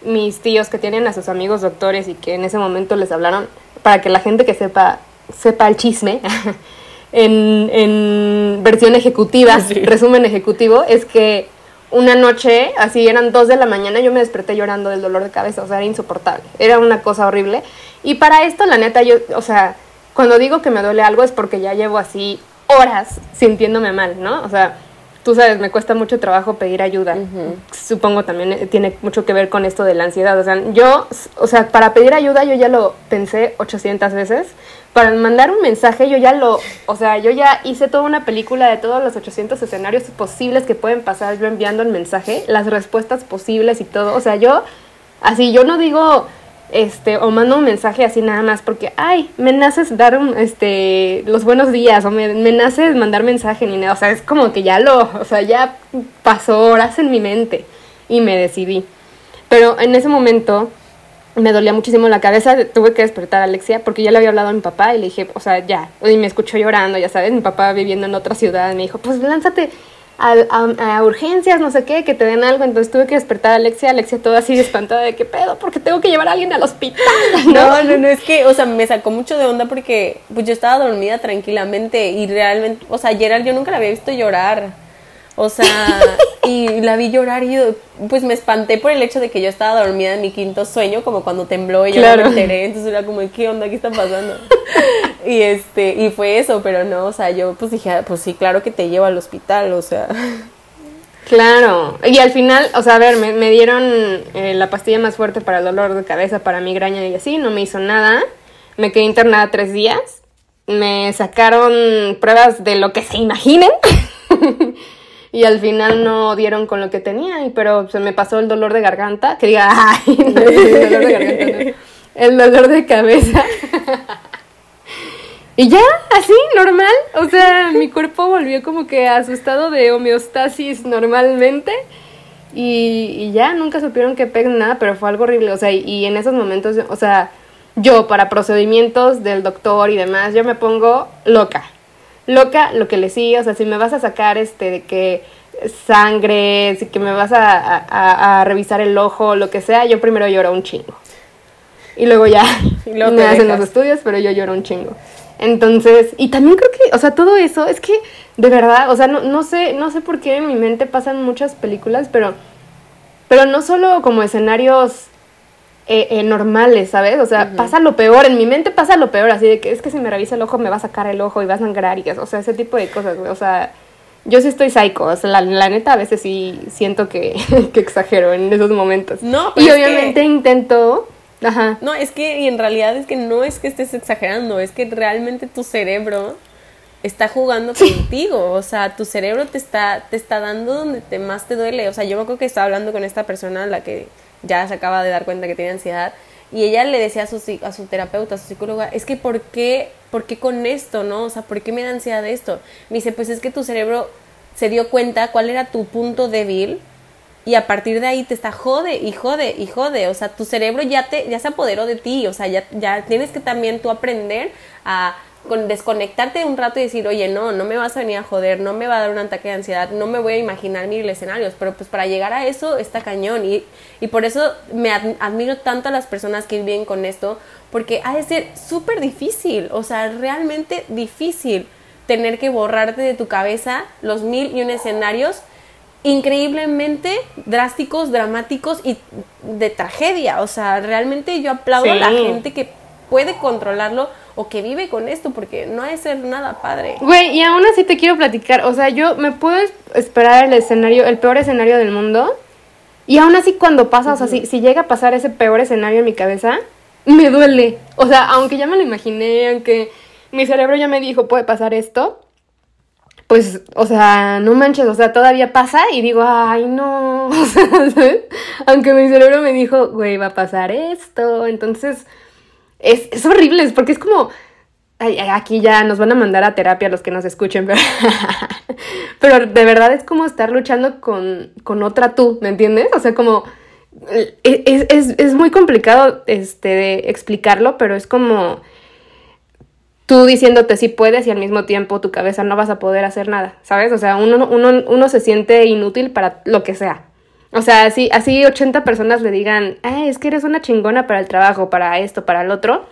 mis tíos que tienen a sus amigos doctores y que en ese momento les hablaron, para que la gente que sepa, sepa el chisme, [laughs] en, en, versión ejecutiva, resumen ejecutivo, es que una noche, así eran dos de la mañana, yo me desperté llorando del dolor de cabeza, o sea, era insoportable, era una cosa horrible. Y para esto, la neta, yo, o sea, cuando digo que me duele algo es porque ya llevo así horas sintiéndome mal, ¿no? O sea, tú sabes, me cuesta mucho trabajo pedir ayuda. Supongo también eh, tiene mucho que ver con esto de la ansiedad. O sea, yo, o sea, para pedir ayuda yo ya lo pensé 800 veces. Para mandar un mensaje yo ya lo, o sea, yo ya hice toda una película de todos los 800 escenarios posibles que pueden pasar yo enviando el mensaje, las respuestas posibles y todo. O sea, yo, así, yo no digo este, o mando un mensaje así nada más porque, ay, me naces dar este, los buenos días, o me, me nace mandar mensaje ni nada, o sea, es como que ya lo, o sea, ya pasó horas en mi mente y me decidí. Pero en ese momento me dolía muchísimo la cabeza, tuve que despertar a Alexia porque ya le había hablado a mi papá y le dije, o sea, ya, y me escuchó llorando, ya sabes, mi papá viviendo en otra ciudad, me dijo, pues lánzate a, urgencias, no sé qué, que te den algo. Entonces tuve que despertar a Alexia, Alexia toda así espantada de qué pedo, porque tengo que llevar a alguien al hospital. [laughs] ¿no? no, no, es que, o sea, me sacó mucho de onda porque pues yo estaba dormida tranquilamente y realmente, o sea, Gerald yo nunca la había visto llorar. O sea, [laughs] y la vi llorar y pues me espanté por el hecho de que yo estaba dormida en mi quinto sueño, como cuando tembló y yo me enteré, entonces era como, ¿qué onda? ¿Qué está pasando? [laughs] y este, y fue eso, pero no, o sea, yo pues dije, ah, pues sí, claro que te llevo al hospital, o sea. Claro, y al final, o sea, a ver, me, dieron eh, la pastilla más fuerte para el dolor de cabeza, para migraña y así, no me hizo nada, me quedé internada tres días, me sacaron pruebas de lo que se imaginen. [laughs] y al final no dieron con lo que tenía, y, pero se me pasó el dolor de garganta, que diga, [laughs] ay, el dolor de garganta, el dolor de cabeza. [laughs] y ya, así, normal, o sea, mi cuerpo volvió como que a su estado de homeostasis normalmente. Y, y ya nunca supieron que peguen nada, pero fue algo horrible. O sea, y en esos momentos, o sea, yo para procedimientos del doctor y demás, yo me pongo loca loca lo que le sigue, o sea, si me vas a sacar este de que sangre, si que me vas a, revisar el ojo, lo que sea, yo primero lloro un chingo. Y luego ya [laughs] y [laughs] luego me hacen los estudios, pero yo lloro un chingo. Entonces, y también creo que, o sea, todo eso, es que, de verdad, o sea, no, no sé, no sé por qué en mi mente pasan muchas películas, pero, pero no solo como escenarios eh, eh, normales, ¿sabes? O sea, pasa lo peor, en mi mente pasa lo peor, así de que es que si me revisa el ojo me va a sacar el ojo y va a sangrar y que, o sea, ese tipo de cosas. O sea, yo sí estoy psycho, o sea, la, neta a veces sí siento [laughs] que, exagero en esos momentos. No, pero Y obviamente intento... Ajá. No, es que y en realidad es que no es que estés exagerando, es que realmente tu cerebro está jugando contigo, o sea, tu cerebro te está, te está dando donde te más te duele, o sea, yo me acuerdo que estaba hablando con esta persona, la que ya se acaba de dar cuenta que tiene ansiedad, y ella le decía a su, a su terapeuta, a su psicóloga, es que ¿por qué, ¿por qué con esto, no? O sea, ¿por qué me da ansiedad esto? Me dice, pues es que tu cerebro se dio cuenta cuál era tu punto débil y a partir de ahí te está jode y jode y jode, o sea, tu cerebro ya te ya se apoderó de ti, o sea, ya ya tienes que también tú aprender a con desconectarte un rato y decir, oye, no, no me vas a venir a joder, no me va a dar un ataque de ansiedad, no me voy a imaginar mil escenarios, pero pues para llegar a eso está cañón y, y por eso me admiro tanto a las personas que viven con esto, porque ha de ser súper difícil, o sea, realmente difícil tener que borrarte de tu cabeza los mil y un escenarios increíblemente drásticos, dramáticos y de tragedia, o sea, realmente yo aplaudo a la gente que puede controlarlo o que vive con esto, porque no hay ser nada padre. Güey, y aún así te quiero platicar, o sea, yo me puedo esperar el escenario, el peor escenario del mundo, y aún así cuando pasa, o sea, si, si llega a pasar ese peor escenario en mi cabeza, me duele. O sea, aunque ya me lo imaginé, aunque mi cerebro ya me dijo, puede pasar esto, pues, o sea, no manches, o sea, todavía pasa y digo, ay, no, [laughs] o sea, ¿sabes? Aunque mi cerebro me dijo, güey, va a pasar esto, entonces es, horrible, es porque es como, aquí ya nos van a mandar a terapia los que nos escuchen, [laughs] pero, de verdad es como estar luchando con, con otra tú, ¿me entiendes? O sea, como, es, es, es muy complicado este, explicarlo, pero es como tú diciéndote si puedes y al mismo tiempo tu cabeza no vas a poder hacer nada, ¿sabes? O sea, uno, uno, uno se siente inútil para lo que sea, o sea, así, así 80 personas le digan, Ay, es que eres una chingona para el trabajo, para esto, para el otro.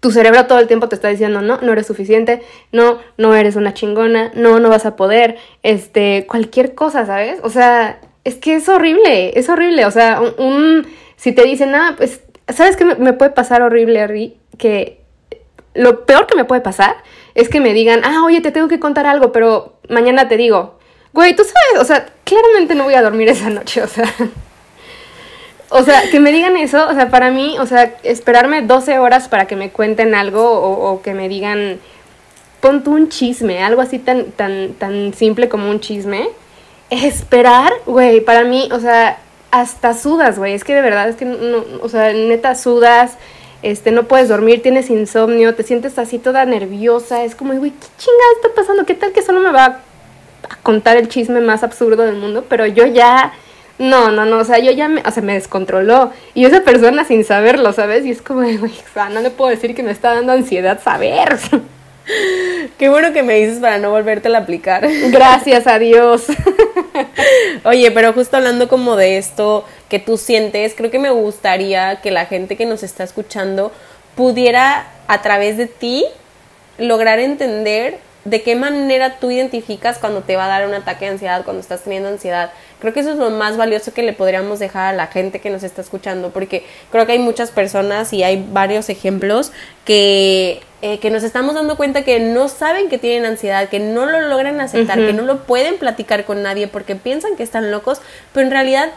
Tu cerebro todo el tiempo te está diciendo, no, no eres suficiente, no, no eres una chingona, no, no vas a poder, este, cualquier cosa, ¿sabes? O sea, es que es horrible, es horrible. O sea, un, si te dicen, ah, pues, ¿sabes qué me, puede pasar horrible? Que lo peor que me puede pasar es que me digan, ah, oye, te tengo que contar algo, pero mañana te digo. Güey, tú sabes, o sea, claramente no voy a dormir esa noche, o sea. O sea, que me digan eso, o sea, para mí, o sea, esperarme 12 horas para que me cuenten algo o, que me digan, pon tú un chisme, algo así tan, tan, tan simple como un chisme. Esperar, güey, para mí, o sea, hasta sudas, güey, es que de verdad, es que, no, o sea, neta sudas, este, no puedes dormir, tienes insomnio, te sientes así toda nerviosa, es como, güey, ¿qué chingada está pasando? ¿Qué tal que solo me va a contar el chisme más absurdo del mundo, pero yo ya, no, no, no, o sea, yo ya me, o sea, me descontroló. Y esa persona sin saberlo, ¿sabes? Y es como, güey, no le puedo decir que me está dando ansiedad saber. [laughs] Qué bueno que me dices para no volverte a aplicar. Gracias a Dios. [laughs] Oye, pero justo hablando como de esto que tú sientes, creo que me gustaría que la gente que nos está escuchando pudiera a través de ti lograr entender de qué manera tú identificas cuando te va a dar un ataque de ansiedad, cuando estás teniendo ansiedad. Creo que eso es lo más valioso que le podríamos dejar a la gente que nos está escuchando, porque creo que hay muchas personas y hay varios ejemplos que, eh, que nos estamos dando cuenta que no saben que tienen ansiedad, que no lo logran aceptar, que no lo pueden platicar con nadie porque piensan que están locos, pero en realidad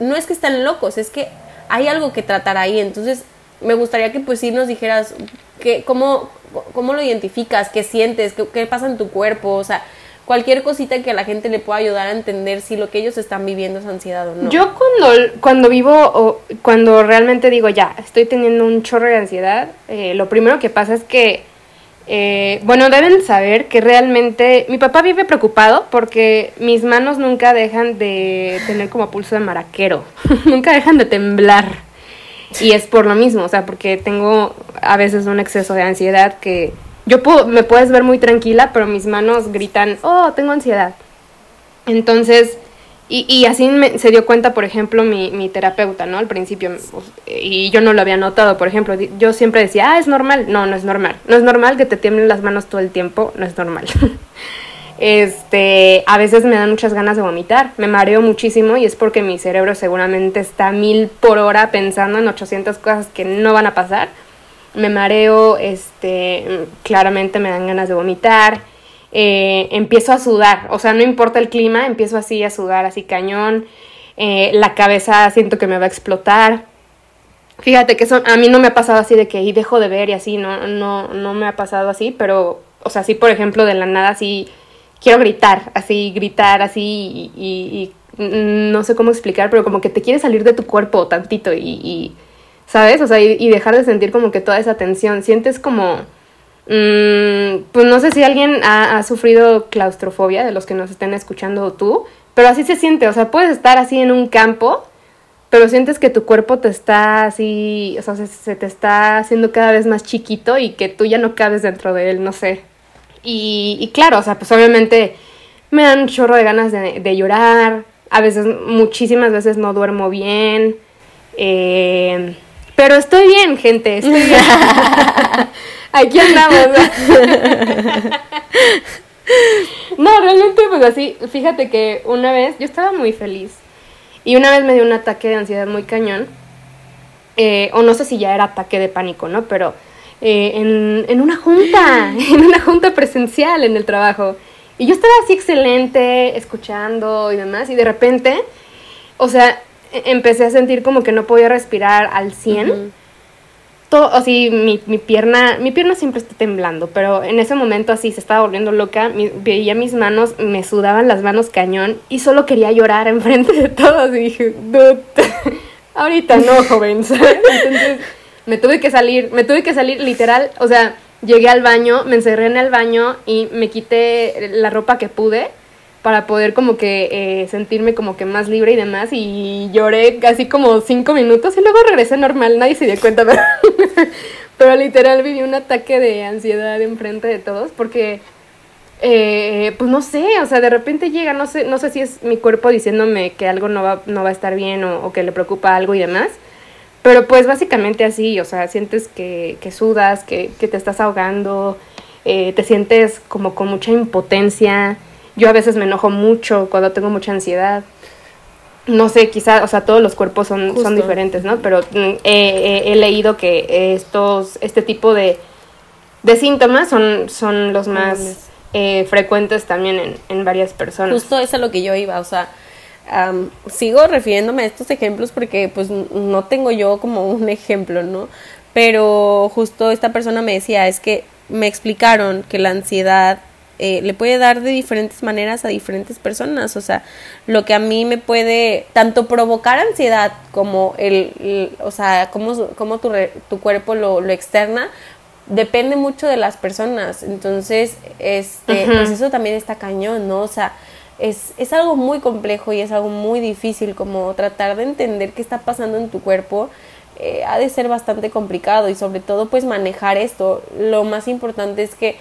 no es que están locos, es que hay algo que tratar ahí. Entonces, me gustaría que pues sí nos dijeras que, cómo, cómo lo identificas, qué sientes, qué, pasa en tu cuerpo, o sea, cualquier cosita que a la gente le pueda ayudar a entender si lo que ellos están viviendo es ansiedad o no. Yo cuando, cuando vivo o cuando realmente digo ya, estoy teniendo un chorro de ansiedad, eh, lo primero que pasa es que, eh, bueno, deben saber que realmente mi papá vive preocupado porque mis manos nunca dejan de tener como pulso de maraquero, [laughs] nunca dejan de temblar. Y es por lo mismo, o sea, porque tengo a veces un exceso de ansiedad que yo puedo, me puedes ver muy tranquila, pero mis manos gritan, oh, tengo ansiedad. Entonces, y, y así se dio cuenta, por ejemplo, mi, mi terapeuta, ¿no? Al principio, pues, y yo no lo había notado, por ejemplo, yo siempre decía, ah, es normal. No, no es normal. No es normal que te tiemblen las manos todo el tiempo, no es normal. [laughs] Este, a veces me dan muchas ganas de vomitar, me mareo muchísimo y es porque mi cerebro seguramente está mil por hora pensando en 800 cosas que no van a pasar. Me mareo, este, claramente me dan ganas de vomitar. Eh, empiezo a sudar, o sea, no importa el clima, empiezo así a sudar, así cañón. Eh, la cabeza siento que me va a explotar. Fíjate que eso a mí no me ha pasado así de que y dejo de ver y así, no, no, no me ha pasado así, pero, o sea, sí, por ejemplo, de la nada, así quiero gritar, así, gritar, así, y, no sé cómo explicar, pero como que te quiere salir de tu cuerpo tantito y, ¿sabes? O sea, y, dejar de sentir como que toda esa tensión. Sientes como, mm, pues no sé si alguien ha, ha, sufrido claustrofobia, de los que nos estén escuchando tú, pero así se siente, o sea, puedes estar así en un campo pero sientes que tu cuerpo te está así, o sea, se, te está haciendo cada vez más chiquito y que tú ya no cabes dentro de él, no sé. Y, claro, o sea, pues obviamente me dan un chorro de ganas de, llorar, a veces, muchísimas veces no duermo bien, eh, pero estoy bien, gente, estoy bien. [laughs] Aquí andamos. [laughs] no, realmente pues así, fíjate que una vez yo estaba muy feliz y una vez me dio un ataque de ansiedad muy cañón, eh, o no sé si ya era ataque de pánico, ¿no? Pero eh, en, en, una junta, [laughs] en una junta presencial en el trabajo. Y yo estaba así excelente, escuchando y demás, y de repente, o sea, e, empecé a sentir como que no podía respirar al 100 así mi, mi, pierna, mi pierna siempre está temblando, pero en ese momento así se estaba volviendo loca, veía mis manos, me sudaban las manos cañón y solo quería llorar enfrente de todos y dije, [laughs] ahorita no, joven, [laughs] Entonces me tuve que salir, me tuve que salir literal, o sea, llegué al baño, me encerré en el baño y me quité la ropa que pude para poder como que eh, sentirme como que más libre y demás y lloré casi como cinco minutos y luego regresé normal, nadie se dio cuenta, [laughs] pero, literal viví un ataque de ansiedad enfrente de todos porque eh, pues no sé, o sea, de repente llega, no sé, no sé si es mi cuerpo diciéndome que algo no va, no va a estar bien o, que le preocupa algo y demás, pero pues básicamente así, o sea, sientes que, que sudas, que, que, te estás ahogando, eh, te sientes como con mucha impotencia, yo a veces me enojo mucho cuando tengo mucha ansiedad. No sé, quizá, o sea, todos los cuerpos son, son diferentes, ¿no? Pero mm, he leído que estos, este tipo de, de síntomas son, son los más eh, frecuentes también en, en, varias personas. Justo es a lo que yo iba, o sea, sigo refiriéndome a estos ejemplos porque pues no tengo yo como un [laughs] ejemplo, ¿no? Pero justo esta persona me decía, es que me explicaron que la ansiedad eh, le puede dar de diferentes maneras a diferentes personas. O sea, lo que a mí me puede tanto provocar ansiedad como el, o sea, como, como tu, tu cuerpo lo, lo, externa, depende mucho de las personas. Entonces, este, pues eso también está cañón, ¿no? O sea, es, es algo muy complejo y es algo muy difícil como tratar de entender qué está pasando en tu cuerpo. Eh, ha de ser bastante complicado y sobre todo pues manejar esto. Lo más importante es que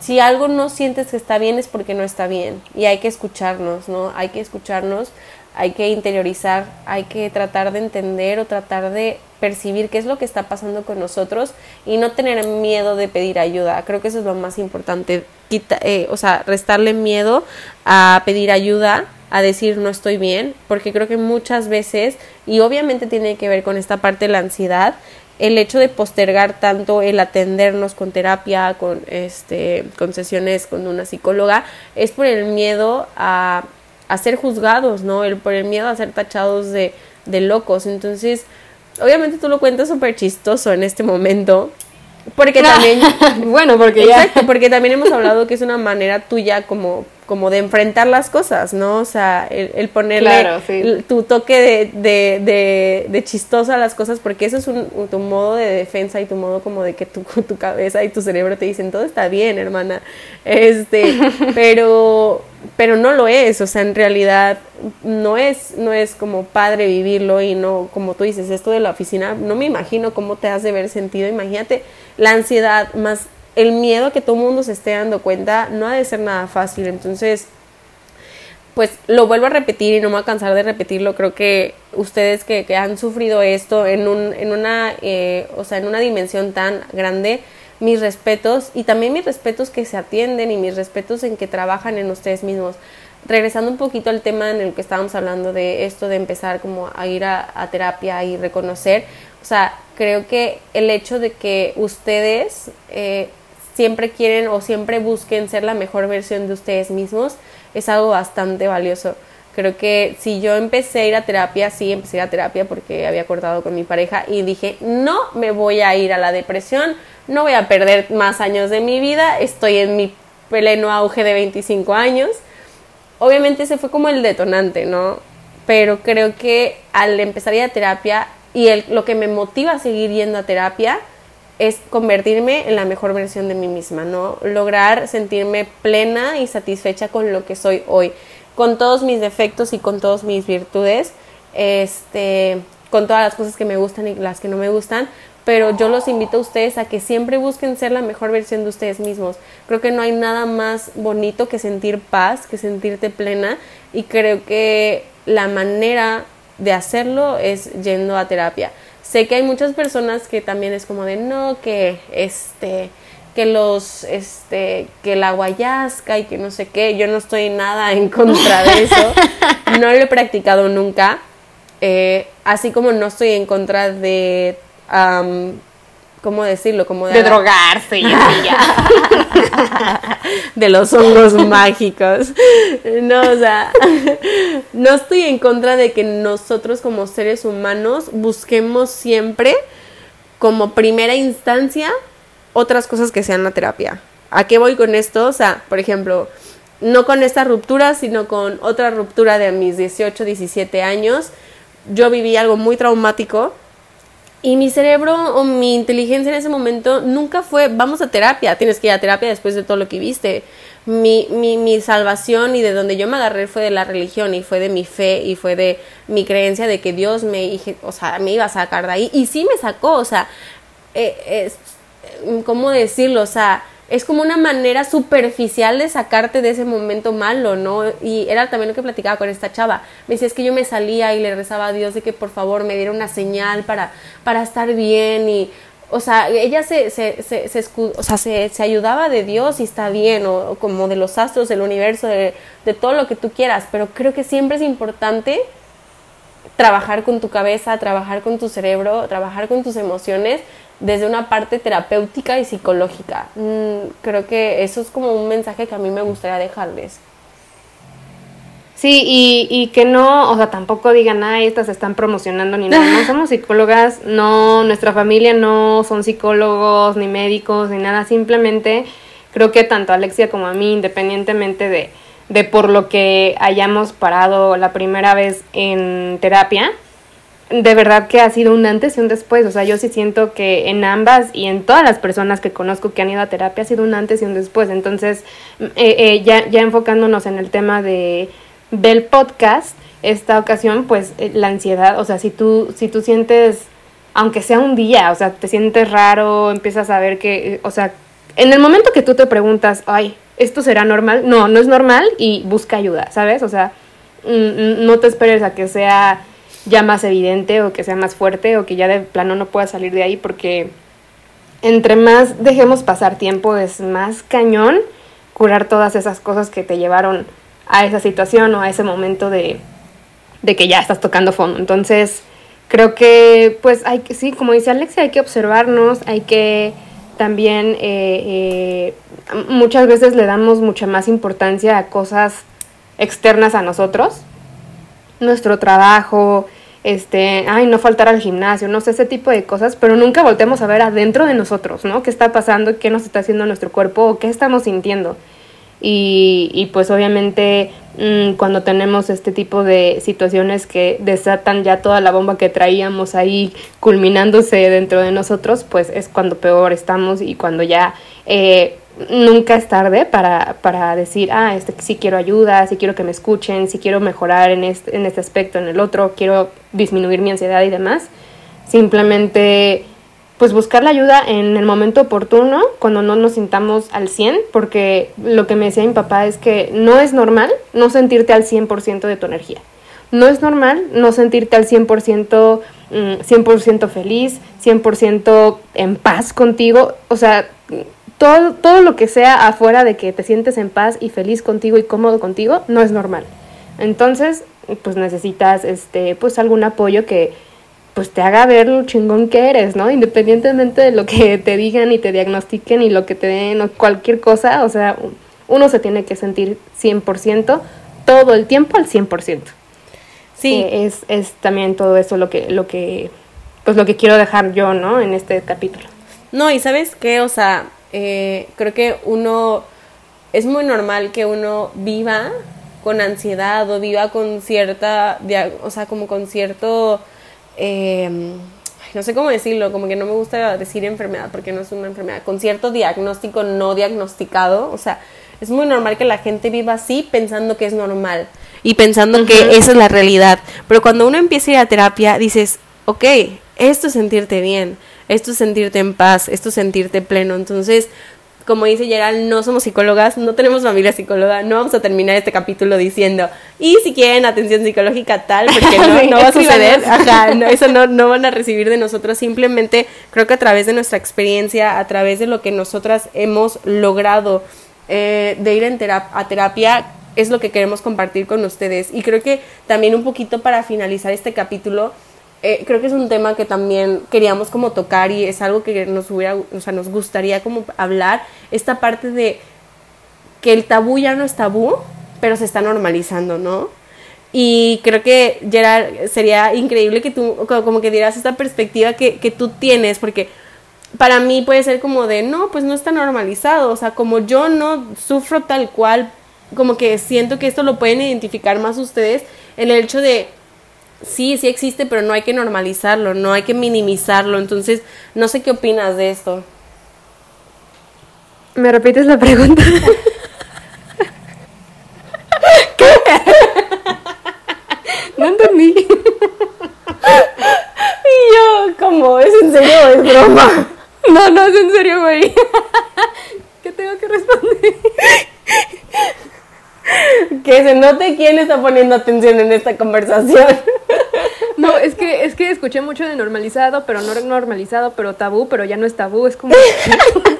si algo no sientes que está bien es porque no está bien y hay que escucharnos, ¿no? Hay que escucharnos, hay que interiorizar, hay que tratar de entender o tratar de percibir qué es lo que está pasando con nosotros y no tener miedo de pedir ayuda. Creo que eso es lo más importante, Quita, eh, o sea, restarle miedo a pedir ayuda, a decir no estoy bien, porque creo que muchas veces, y obviamente tiene que ver con esta parte de la ansiedad, el hecho de postergar tanto el atendernos con terapia, con este, con sesiones con una psicóloga, es por el miedo a, a ser juzgados, ¿no? El, por el miedo a ser tachados de, de locos. Entonces, obviamente tú lo cuentas súper chistoso en este momento. Porque [laughs] también. bueno, porque ya. Exacto, porque también hemos hablado que es una manera tuya como como de enfrentar las cosas, ¿no? O sea, el, ponerle tu toque de, de, de, chistoso a las cosas, porque eso es un, tu modo de defensa y tu modo como de que tu, [laughs] tu cabeza y tu cerebro te dicen, todo está bien, hermana. Este, [laughs] pero, pero no lo es, o sea, en realidad no es, no es como padre vivirlo y no, como tú dices, esto de la oficina, no me imagino cómo te has de ver sentido, imagínate la ansiedad más el miedo a que todo el mundo se esté dando cuenta no ha de ser nada fácil. Entonces, pues lo vuelvo a repetir y no me voy a cansar de repetirlo. Creo que ustedes que, han sufrido esto en, un, en, una, eh, o sea, en una dimensión tan grande, mis respetos y también mis respetos que se atienden y mis respetos en que trabajan en ustedes mismos. Regresando un poquito al tema en el que estábamos hablando de esto de empezar como a ir a, terapia y reconocer, o sea, creo que el hecho de que ustedes eh, siempre quieren o siempre busquen ser la mejor versión de ustedes mismos es algo bastante valioso. Creo que si yo empecé a ir a terapia, sí, empecé a ir a terapia porque había acordado con mi pareja y dije, no me voy a ir a la depresión, no voy a perder más años de mi vida, estoy en mi pleno auge de 25 años. Obviamente ese fue como el detonante, ¿no? Pero creo que al empezar a ir a terapia y lo que me motiva a seguir yendo a terapia es convertirme en la mejor versión de mí misma, ¿no? Lograr sentirme plena y satisfecha con lo que soy hoy, con todos mis defectos y con todas mis virtudes, este, con todas las cosas que me gustan y las que no me gustan, pero yo los invito a ustedes a que siempre busquen ser la mejor versión de ustedes mismos. Creo que no hay nada más bonito que sentir paz, que sentirte plena y creo que la manera de hacerlo es yendo a terapia. Sé que hay muchas personas que también es como de no, que este que los este que la guayasca y que no sé qué yo no estoy nada en [laughs] contra de eso no lo he practicado nunca eh, así como no estoy en contra de ¿cómo decirlo? Como de, drogarse y ya. [laughs] de los hongos mágicos. No, o sea, no estoy en contra de que nosotros como seres humanos busquemos siempre como primera instancia otras cosas que sean la terapia. ¿A qué voy con esto? O sea, por ejemplo, no con esta ruptura, sino con otra ruptura de mis 18, 17 años. Yo viví algo muy traumático y mi cerebro o mi inteligencia en ese momento nunca fue, vamos a terapia, tienes que ir a terapia después de todo lo que viste. Mi, mi, mi salvación y de donde yo me agarré fue de la religión y fue de mi fe y fue de mi creencia de que Dios me, o sea, me iba a sacar de ahí. Y sí me sacó, o sea, eh, ¿cómo decirlo? O sea, es como una manera superficial de sacarte de ese momento malo, ¿no? Y era también lo que platicaba con esta chava. Me decía, es que yo me salía y le rezaba a Dios de que por favor me diera una señal para, para estar bien y... O sea, ella se, se, se, o sea, se, se ayudaba de Dios y está bien, o, como de los astros, del universo, de, de todo lo que tú quieras, pero creo que siempre es importante trabajar con tu cabeza, trabajar con tu cerebro, trabajar con tus emociones desde una parte terapéutica y psicológica. Mm, creo que eso es como un mensaje que a mí me gustaría dejarles. Sí, y, y que no, o sea, tampoco digan, ah, estas se están promocionando ni nada. No [laughs] somos psicólogas, no, nuestra familia no son psicólogos, ni médicos, ni nada. Simplemente creo que tanto Alexia como a mí, independientemente de, de por lo que hayamos parado la primera vez en terapia, de verdad que ha sido un antes y un después. O sea, yo sí siento que en ambas y en todas las personas que conozco que han ido a terapia ha sido un antes y un después. Entonces, eh, eh, ya, ya enfocándonos en el tema de, del podcast, esta ocasión, pues eh, la ansiedad, o sea, si tú, si tú sientes, aunque sea un día, o sea, te sientes raro, empiezas a ver que, o sea, en el momento que tú te preguntas, ay, ¿esto será normal? No, no es normal y busca ayuda, ¿sabes? O sea, mm, mm, no te esperes a que sea ya más evidente o que sea más fuerte o que ya de plano no pueda salir de ahí porque entre más dejemos pasar tiempo es más cañón curar todas esas cosas que te llevaron a esa situación o a ese momento de, de que ya estás tocando fondo. Entonces, creo que, pues, hay que, sí, como dice Alexia, hay que observarnos, hay que también, eh, eh, muchas veces le damos mucha más importancia a cosas externas a nosotros, nuestro trabajo, este, ay, no faltar al gimnasio, no sé, ese tipo de cosas, pero nunca voltemos a ver adentro de nosotros, ¿no? ¿Qué está pasando? ¿Qué nos está haciendo nuestro cuerpo? ¿O qué estamos sintiendo? Y, y pues obviamente mm, cuando tenemos este tipo de situaciones que desatan ya toda la bomba que traíamos ahí culminándose dentro de nosotros, pues es cuando peor estamos y cuando ya... Eh, nunca es tarde para, para decir, ah, este, sí quiero ayuda, sí quiero que me escuchen, sí quiero mejorar en este, en este aspecto, en el otro, quiero disminuir mi ansiedad y demás. Simplemente, pues buscar la ayuda en el momento oportuno, cuando no nos sintamos al 100, porque lo que me decía mi papá es que no es normal no sentirte al 100% de tu energía. No es normal no sentirte al 100%, 100 mm, feliz, 100% en paz contigo. O sea, todo, todo lo que sea afuera de que te sientes en paz y feliz contigo y cómodo contigo, no es normal. Entonces, pues necesitas este, pues algún apoyo que pues te haga ver lo chingón que eres, ¿no? Independientemente de lo que [laughs] te digan y te diagnostiquen y lo que te den o cualquier cosa, o sea, uno se tiene que sentir 100% todo el tiempo al 100%. Sí. es, es también todo eso lo que, lo que, pues lo que quiero dejar yo, ¿no? En este capítulo. No, y sabes qué, o sea, eh, creo que uno, es muy normal que uno viva con ansiedad o viva con cierta, o sea, como con cierto, eh, no sé cómo decirlo, como que no me gusta decir enfermedad porque no es una enfermedad, con cierto diagnóstico no diagnosticado, o sea, es muy normal que la gente viva así pensando que es normal y pensando que esa es la realidad, pero cuando uno empieza a ir a terapia dices, ok, esto es sentirte bien, esto es sentirte en paz, esto es sentirte pleno, entonces como dice Gerald, no somos psicólogas, no tenemos familia psicóloga, no vamos a terminar este capítulo diciendo, y si quieren atención psicológica tal, porque [laughs] no, no va a suceder, [laughs] ajá, no, eso no, no van a recibir de nosotros, simplemente creo que a través de nuestra experiencia, a través de lo que nosotras hemos logrado eh, de ir en a terapia, es lo que queremos compartir con ustedes. Y creo que también un poquito para finalizar este capítulo, eh, creo que es un tema que también queríamos como tocar y es algo que nos hubiera, o sea, nos gustaría como hablar, esta parte de que el tabú ya no es tabú, pero se está normalizando, ¿no? Y creo que Gerard, sería increíble que tú como que dieras esta perspectiva que, que tú tienes, porque para mí puede ser como de, no, pues no está normalizado, o sea, como yo no sufro tal cual, como que siento que esto lo pueden identificar más ustedes, el hecho de sí, sí existe, pero no hay que normalizarlo, no hay que minimizarlo. Entonces, no sé qué opinas de esto. ¿Me repites la pregunta? [laughs] ¿Qué? No entendí. y yo, como, ¿es en serio o es broma? No, no es en serio, güey. [laughs] ¿Qué tengo que responder? [laughs] que se note quién está poniendo atención en esta conversación. No, es que, es que escuché mucho de normalizado, pero no normalizado, pero tabú, pero ya no es tabú, es como... [laughs]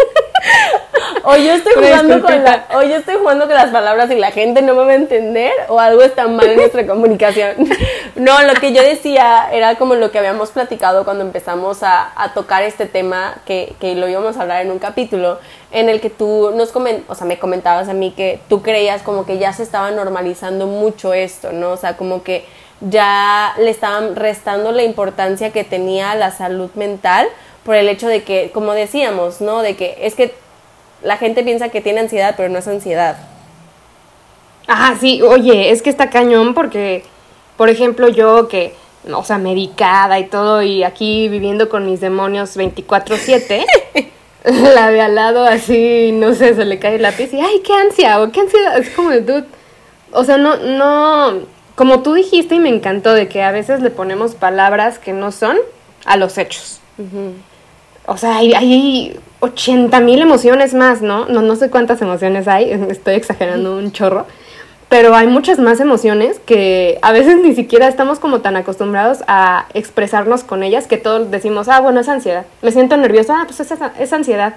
o yo estoy jugando con la, o yo estoy jugando con las palabras y la gente no me va a entender o algo está mal en nuestra comunicación. [laughs] No, lo que yo decía era como lo que habíamos platicado cuando empezamos a, a tocar este tema, que, que, lo íbamos a hablar en un capítulo, en el que tú nos coment, o sea, me comentabas a mí que tú creías como que ya se estaba normalizando mucho esto, ¿no? O sea, como que ya le estaban restando la importancia que tenía la salud mental por el hecho de que, como decíamos, ¿no? De que es que la gente piensa que tiene ansiedad, pero no es ansiedad. Ah, sí, oye, es que está cañón porque, por ejemplo, yo que, o sea, medicada y todo, y aquí viviendo con mis demonios 24-7, [laughs] la de al lado así, no sé, se le cae el lápiz y, ay, qué ansia, o qué ansiedad, es como de, dude, o sea, no, no, como tú dijiste y me encantó de que a veces le ponemos palabras que no son a los hechos. O sea, hay, hay 80 mil emociones más, ¿no? ¿no? No sé cuántas emociones hay, [laughs] estoy exagerando un chorro, pero hay muchas más emociones que a veces ni siquiera estamos como tan acostumbrados a expresarnos con ellas que todos decimos, ah, bueno, es ansiedad, me siento nerviosa, ah, pues es, es ansiedad,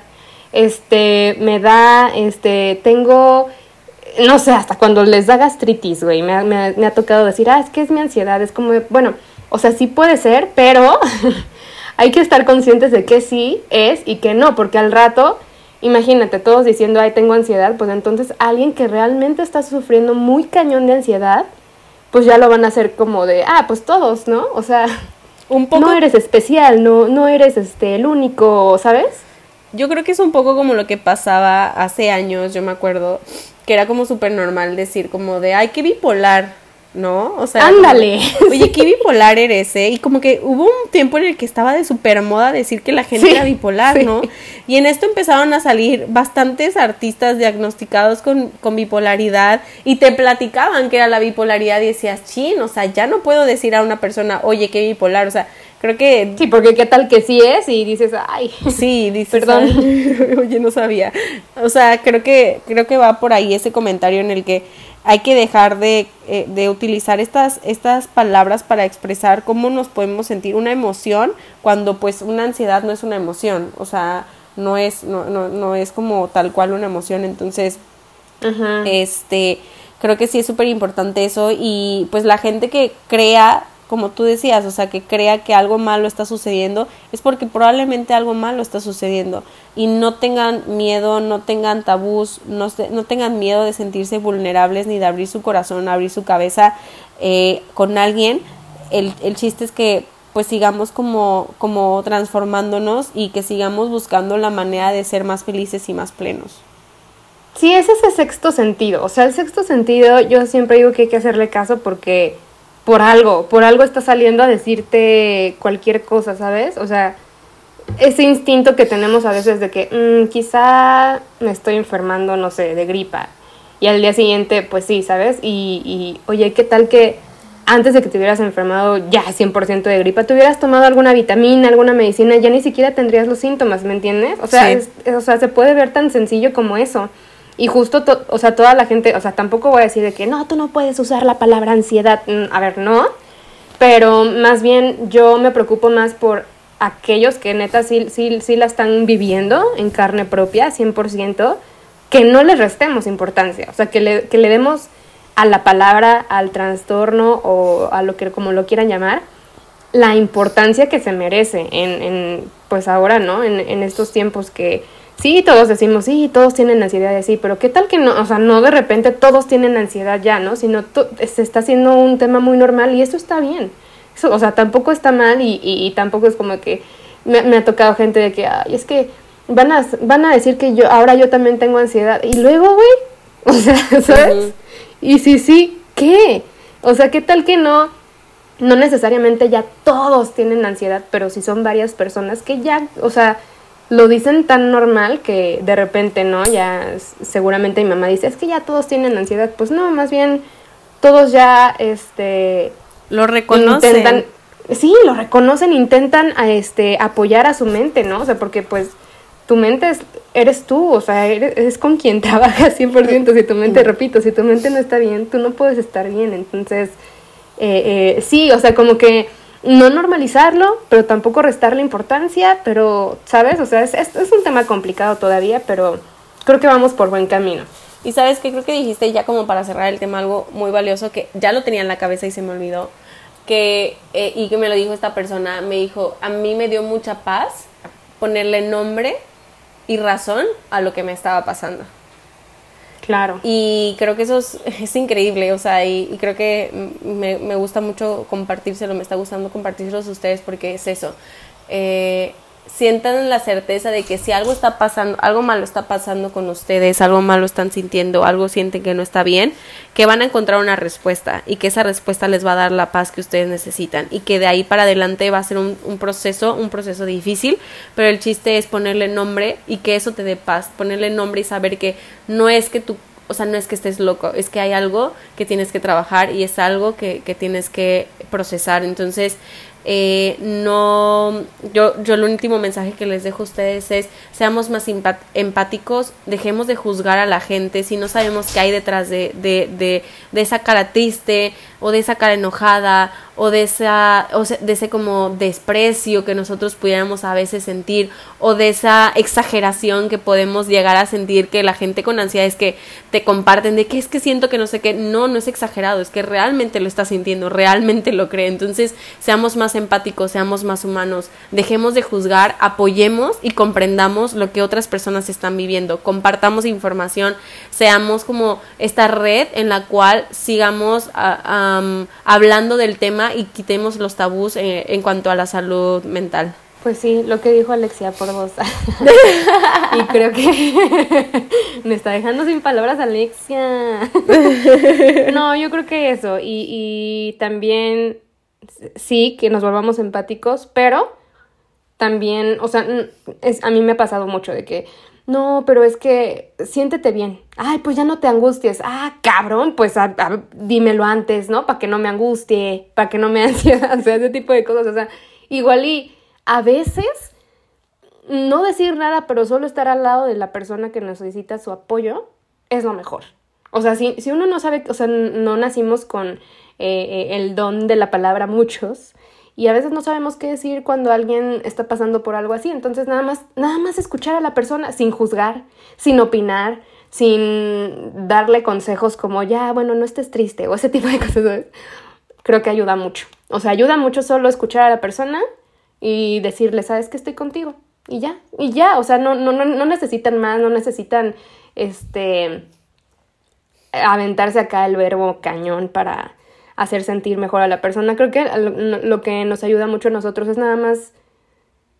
este, me da, este, tengo, no sé, hasta cuando les da gastritis, güey, me, me, me ha tocado decir, ah, es que es mi ansiedad, es como, bueno, o sea, sí puede ser, pero [laughs] hay que estar conscientes de que sí es y que no, porque al rato, imagínate, todos diciendo, ay, tengo ansiedad, pues entonces alguien que realmente está sufriendo muy cañón de ansiedad, pues ya lo van a hacer como de, ah, pues todos, ¿no? O sea, [laughs] un poco... no eres especial, no, no eres este, el único, ¿sabes? Yo creo que es un poco como lo que pasaba hace años, yo me acuerdo, que era como súper normal decir como de, ay, qué bipolar, ¿no? O sea, ándale. oye, qué bipolar eres, ¿eh? Y como que hubo un tiempo en el que estaba de super moda decir que la gente era bipolar, ¿no? Y en esto empezaron a salir bastantes artistas diagnosticados con, con, bipolaridad y te platicaban que era la bipolaridad y decías, chin, o sea, ya no puedo decir a una persona, oye, qué bipolar, o sea, creo que... Sí, porque qué tal que sí es y dices, ay, sí, dices, perdón, [laughs] oye, no sabía. O sea, creo que, creo que va por ahí ese comentario en el que hay que dejar de, eh, de, utilizar estas, estas palabras para expresar cómo nos podemos sentir una emoción cuando pues una ansiedad no es una emoción. O sea, no es, no, no, no es como tal cual una emoción. Entonces, este, creo que sí es súper importante eso y pues la gente que crea como tú decías, o sea, que crea que algo malo está sucediendo, es porque probablemente algo malo está sucediendo. Y no tengan miedo, no tengan tabús, no, no tengan miedo de sentirse vulnerables ni de abrir su corazón, abrir su cabeza eh, con alguien. El, el chiste es que pues sigamos como, como transformándonos y que sigamos buscando la manera de ser más felices y más plenos. Sí, es ese sexto sentido. O sea, el sexto sentido yo siempre digo que hay que hacerle caso porque por algo, por algo está saliendo a decirte cualquier cosa, ¿sabes? O sea, ese instinto que tenemos a veces de que mm, quizá me estoy enfermando, no sé, de gripa. Y al día siguiente, pues sí, ¿sabes? Y, y oye, ¿qué tal que antes de que te hubieras enfermado ya 100% de gripa, te hubieras tomado alguna vitamina, alguna medicina, ya ni siquiera tendrías los síntomas, ¿me entiendes? O sea, o sea, se puede ver tan sencillo como eso. Y justo, o sea, toda la gente, o sea, tampoco voy a decir de que no, tú no puedes usar la palabra ansiedad. Mm, a ver, no. Pero más bien yo me preocupo más por aquellos que neta sí, sí, sí la están viviendo en carne propia, 100%, que no les restemos importancia. O sea, que le, que le demos a la palabra, al trastorno o a lo que como lo quieran llamar, la importancia que se merece en, en pues ahora, ¿no? En, en estos tiempos que sí, todos decimos, sí, todos tienen ansiedad así, pero ¿qué tal que no? O sea, no de repente todos tienen ansiedad ya, ¿no? Sino se está haciendo un tema muy normal y eso está bien. Eso, o sea, tampoco está mal y, y, tampoco es como que me, ha tocado gente de que, ay, es que van a, van a decir que yo, ahora yo también tengo ansiedad. Y luego, güey, [laughs] o sea, ¿sabes? Y si sí, ¿qué? O sea, ¿qué tal que no? No necesariamente ya todos tienen ansiedad, pero si son varias personas que ya, o sea, lo dicen tan normal que de repente, ¿no? Ya seguramente mi mamá dice, es que ya todos tienen ansiedad. Pues no, más bien todos ya, este... Lo reconocen. Intentan, sí, lo reconocen, intentan este, apoyar a su mente, ¿no? O sea, porque pues tu mente es, eres tú, o sea, eres, es con quien [laughs] trabajas 100%. Si tu mente, repito, si tu mente no está bien, tú no puedes estar bien. Entonces, eh, eh, sí, o sea, como que no normalizarlo, pero tampoco restarle importancia, pero, ¿sabes? O sea, es, un tema complicado todavía, pero creo que vamos por buen camino. Y sabes que creo que dijiste ya como para cerrar el tema algo muy valioso que ya lo tenía en la cabeza y se me olvidó, que, eh, y que me lo dijo esta persona, me dijo, a mí me dio mucha paz ponerle nombre y razón a lo que me estaba pasando. Claro. Y creo que eso es, [laughs] increíble, o sea, y, creo que me, me, gusta mucho compartírselo, me está gustando compartírselo a ustedes porque es eso. Eh, sientan la certeza de que si algo está pasando, algo malo está pasando con ustedes, algo malo están sintiendo, algo sienten que no está bien, que van a encontrar una respuesta y que esa respuesta les va a dar la paz que ustedes necesitan y que de ahí para adelante va a ser un, un proceso, un proceso difícil, pero el chiste es ponerle nombre y que eso te dé paz, ponerle nombre y saber que no es que tú o sea, no es que estés loco, es que hay algo que tienes que trabajar y es algo que, que tienes que procesar. Entonces, eh, no, yo, yo el último mensaje que les dejo a ustedes es, seamos más empáticos, dejemos de juzgar a la gente si no sabemos qué hay detrás de, de, de, de esa cara triste o de esa cara enojada o de esa o de ese como desprecio que nosotros pudiéramos a veces sentir o de esa exageración que podemos llegar a sentir que la gente con ansiedad es que te comparten de que es que siento que no sé qué, no, no es exagerado, es que realmente lo está sintiendo, realmente lo cree. Entonces, seamos más empáticos, seamos más humanos, dejemos de juzgar, apoyemos y comprendamos lo que otras personas están viviendo, compartamos información, seamos como esta red en la cual sigamos hablando del tema y quitemos los tabús eh, en cuanto a la salud mental. Pues sí, lo que dijo Alexia por dos. [laughs] y creo que [laughs] me está dejando sin palabras Alexia. [laughs] no, yo creo que eso. Y, y también sí, que nos volvamos empáticos, pero también, o sea, es, a mí me ha pasado mucho de que, no, pero es que siéntete bien. Ay, pues ya no te angusties. Ah, cabrón, pues dímelo antes, ¿no? Para que no me angustie, para que no me [laughs] ansiedad, o sea, ese tipo de cosas. O sea, igual y a veces no decir nada, pero solo estar al lado de la persona que necesita su apoyo es lo mejor. O sea, si, si uno no sabe, o sea, no nacimos con eh, eh, el don de la palabra muchos y a veces no sabemos qué decir cuando alguien está pasando por algo así. Entonces nada más, nada más escuchar a la persona sin juzgar, sin opinar, sin darle consejos como ya, bueno, no estés triste o ese tipo de cosas. Creo que ayuda mucho. O sea, ayuda mucho solo escuchar a la persona y decirle, sabes que estoy contigo. Y ya, y ya, o sea, no, no, no, no necesitan más, no necesitan este aventarse acá el verbo cañón para hacer sentir mejor a la persona. Creo que lo, que nos ayuda mucho a nosotros es nada más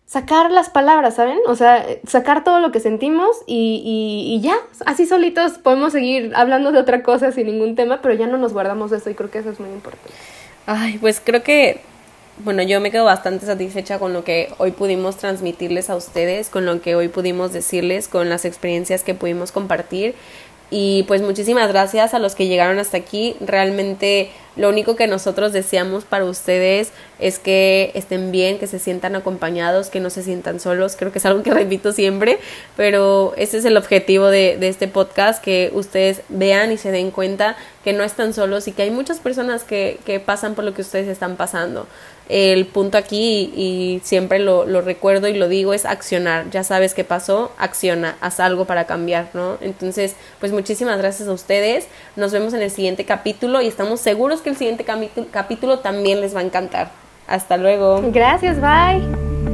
sacar las palabras, ¿saben? O sea, sacar todo lo que sentimos y, y, ya, así solitos podemos seguir hablando de otra cosa sin ningún tema, pero ya no nos guardamos eso y creo que eso es muy importante. Ay, pues creo que, bueno, yo me quedo bastante satisfecha con lo que hoy pudimos transmitirles a ustedes, con lo que hoy pudimos decirles, con las experiencias que pudimos compartir. Y pues muchísimas gracias a los que llegaron hasta aquí. Realmente lo único que nosotros deseamos para ustedes es que estén bien, que se sientan acompañados, que no se sientan solos. Creo que es algo que [laughs] repito siempre, pero ese es el objetivo de, de este podcast, que ustedes vean y se den cuenta que no están solos y que hay muchas personas que, que pasan por lo que ustedes están pasando el punto aquí y, siempre lo, lo, recuerdo y lo digo es accionar. Ya sabes qué pasó, acciona, haz algo para cambiar, ¿no? Entonces, pues muchísimas gracias a ustedes. Nos vemos en el siguiente capítulo y estamos seguros que el siguiente capítulo también les va a encantar. Hasta luego. Gracias, bye.